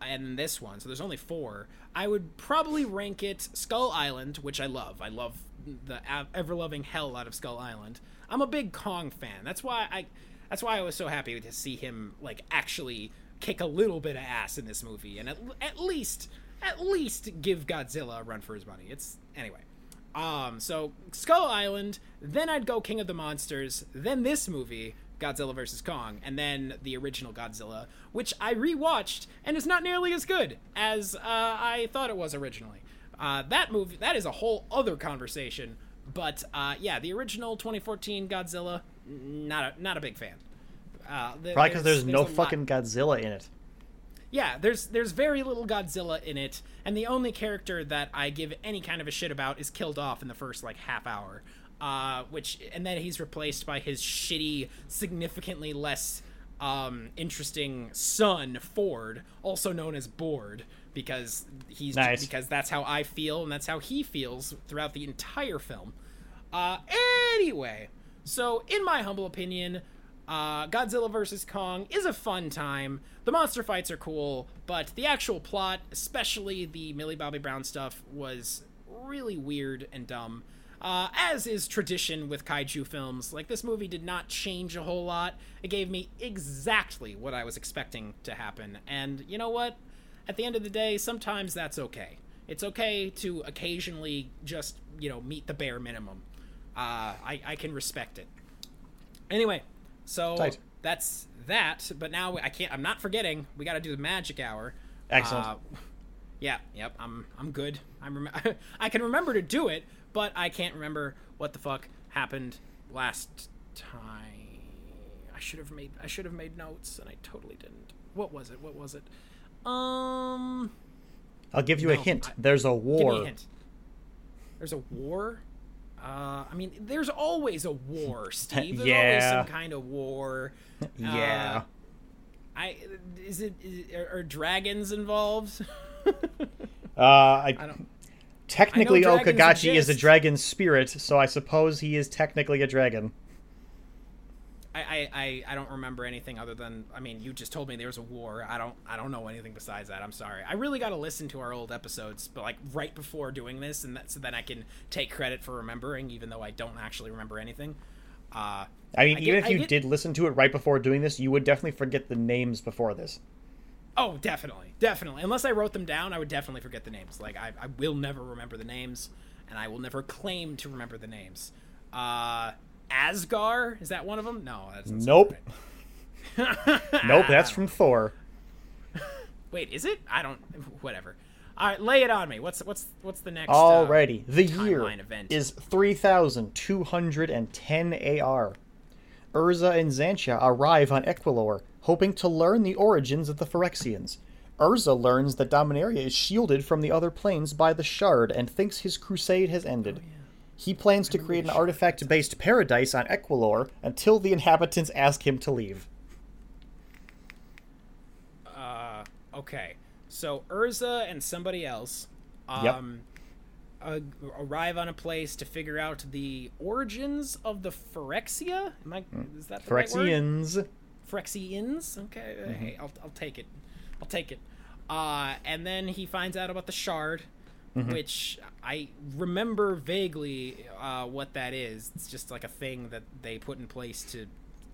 and this one. So there's only four. I would probably rank it Skull Island, which I love. I love the ever loving hell out of Skull Island. I'm a big Kong fan. That's why I. That's why I was so happy to see him like actually kick a little bit of ass in this movie, and at, at least at least give Godzilla a run for his money. It's anyway. Um, so Skull Island, then I'd go King of the Monsters, then this movie, Godzilla vs. Kong, and then the original Godzilla, which I rewatched and is not nearly as good as uh, I thought it was originally. Uh, that movie, that is a whole other conversation. But uh, yeah, the original 2014 Godzilla, not a, not a big fan. Uh, th- Probably because there's, no a lot- fucking Godzilla in it. yeah, there's there's very little Godzilla in it, and the only character that I give any kind of a shit about is killed off in the first like half hour. Uh, which and then he's replaced by his shitty, significantly less um, interesting son Ford, also known as Board, because he's Nice. because that's how I feel and that's how he feels throughout the entire film. Uh, anyway, so in my humble opinion, uh, Godzilla vs. Kong is a fun time. The monster fights are cool, but the actual plot, especially the Millie Bobby Brown stuff, was really weird and dumb. Uh, as is tradition with kaiju films, like this movie did not change a whole lot. It gave me exactly what I was expecting to happen. And you know what? At the end of the day, sometimes that's okay. It's okay to occasionally just, you know, meet the bare minimum. Uh, I, I can respect it. Anyway, so Tight. that's that. But now I can't. I'm not forgetting. We got to do the magic hour. Excellent. Uh, yeah. Yep. I'm. I'm good. I'm. Rem- I can remember to do it, but I can't remember what the fuck happened last time. I should have made. I should have made notes, and I totally didn't. What was it? What was it? Um. I'll give you a hint. I- There's a Give war. me a hint. There's a war. Uh, I mean, there's always a war, Steve. There's always some kind of war. Yeah. Uh, I is it is, are, are dragons involved? Uh, I, I don't. technically I O-Kagachi is a dragon spirit, so I suppose he is technically a dragon. I, I, I, don't remember anything other than I mean you just told me there was a war. I don't I don't know anything besides that. I'm sorry. I really got to listen to our old episodes, but like right before doing this, and that so then I can take credit for remembering, even though I don't actually remember anything. Uh, I mean, I even get- if you get- did listen to it right before doing this, you would definitely forget the names before this. oh, definitely, definitely. Unless I wrote them down, I would definitely forget the names. Like I, I will never remember the names, and I will never claim to remember the names. Uh, Asgard is that one of them? No, that's Nope. Nope, that's from Thor. Wait, is it? I don't. Whatever. All right, lay it on me. What's what's what's the next? uh, Alrighty, the year event. is 3210 AR. Urza and Xantcha arrive on Equilor, hoping to learn the origins of the Phyrexians. Urza learns that Dominaria is shielded from the other planes by the Shard and thinks his crusade has ended. He plans to create an artifact based paradise on Equilor until the inhabitants ask him to leave. Uh, okay. So Urza and somebody else, Yep. um, uh, arrive on a place to figure out the origins of the Phyrexia. Am I? Is that the right word? Phyrexians. Phyrexians. Okay, uh, hey, I'll, I'll take it. I'll take it. Uh, and then he finds out about the shard, which I remember vaguely uh, what that is. It's just like a thing that they put in place to,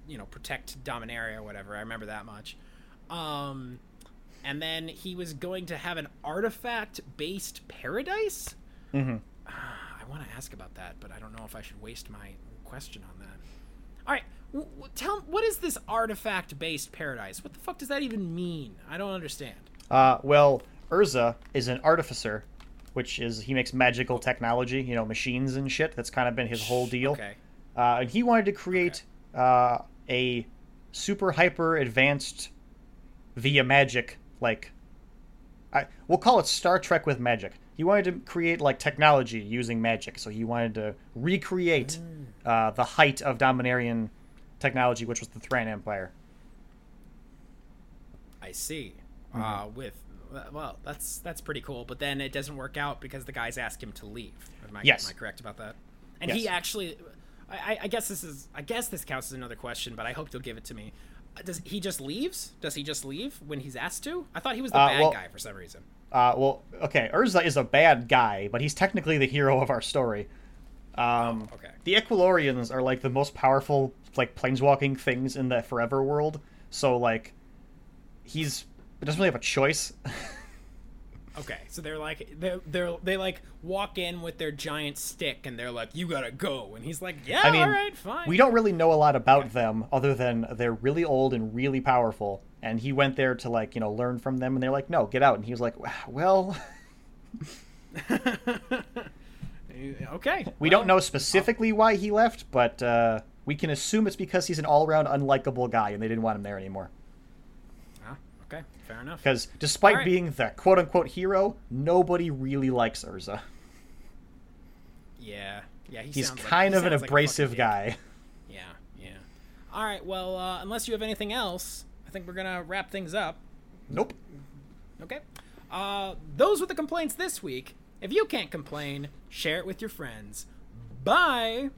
you know, protect Dominaria or whatever. I remember that much. Um, and then he was going to have an artifact-based paradise. Mhm. I want to ask about that, but I don't know if I should waste my question on that. All right, w- w- tell what is this artifact-based paradise? What the fuck does that even mean? I don't understand. Uh, well, Urza is an artificer, which is he makes magical technology, you know, machines and shit. That's kind of been his whole deal. Okay. Uh, and he wanted to create uh, a super hyper advanced via magic, like I we'll call it Star Trek with magic. He wanted to create like technology using magic, so he wanted to recreate uh, the height of Dominarian technology, which was the Thran Empire. I see. Uh, with well, that's that's pretty cool. But then it doesn't work out because the guys ask him to leave. Am I, Yes. am I correct about that? And he actually, I, I- guess this is, I guess this counts as another question, but I hope you'll give it to me. Does he just leaves? Does he just leave when he's asked to? I thought he was the Uh, bad well- guy for some reason. Uh, well, okay, Urza is a bad guy, but he's technically the hero of our story. Um, okay. The Equilorians are like the most powerful, like planeswalking things in the Forever world. So like, he's he doesn't really have a choice. Okay, so they're like they're, they're they like walk in with their giant stick and they're like, "You gotta go," and he's like, "Yeah, I mean, all right, fine." we don't really know a lot about them other than they're really old and really powerful. And he went there to like you know learn from them, and they're like, no, get out. And he was like, well, okay, we well, don't know specifically why he left, but uh, we can assume it's because he's an all-around unlikable guy, and they didn't want him there anymore. Okay, fair enough. Because despite right. being the quote unquote hero, nobody really likes Urza. Yeah, yeah, he He's sounds like- kind he of an like abrasive guy. Yeah, yeah. All right, well, uh, unless you have anything else, I think we're gonna wrap things up. Nope. Okay. Uh, those were the complaints this week. If you can't complain, share it with your friends. Bye.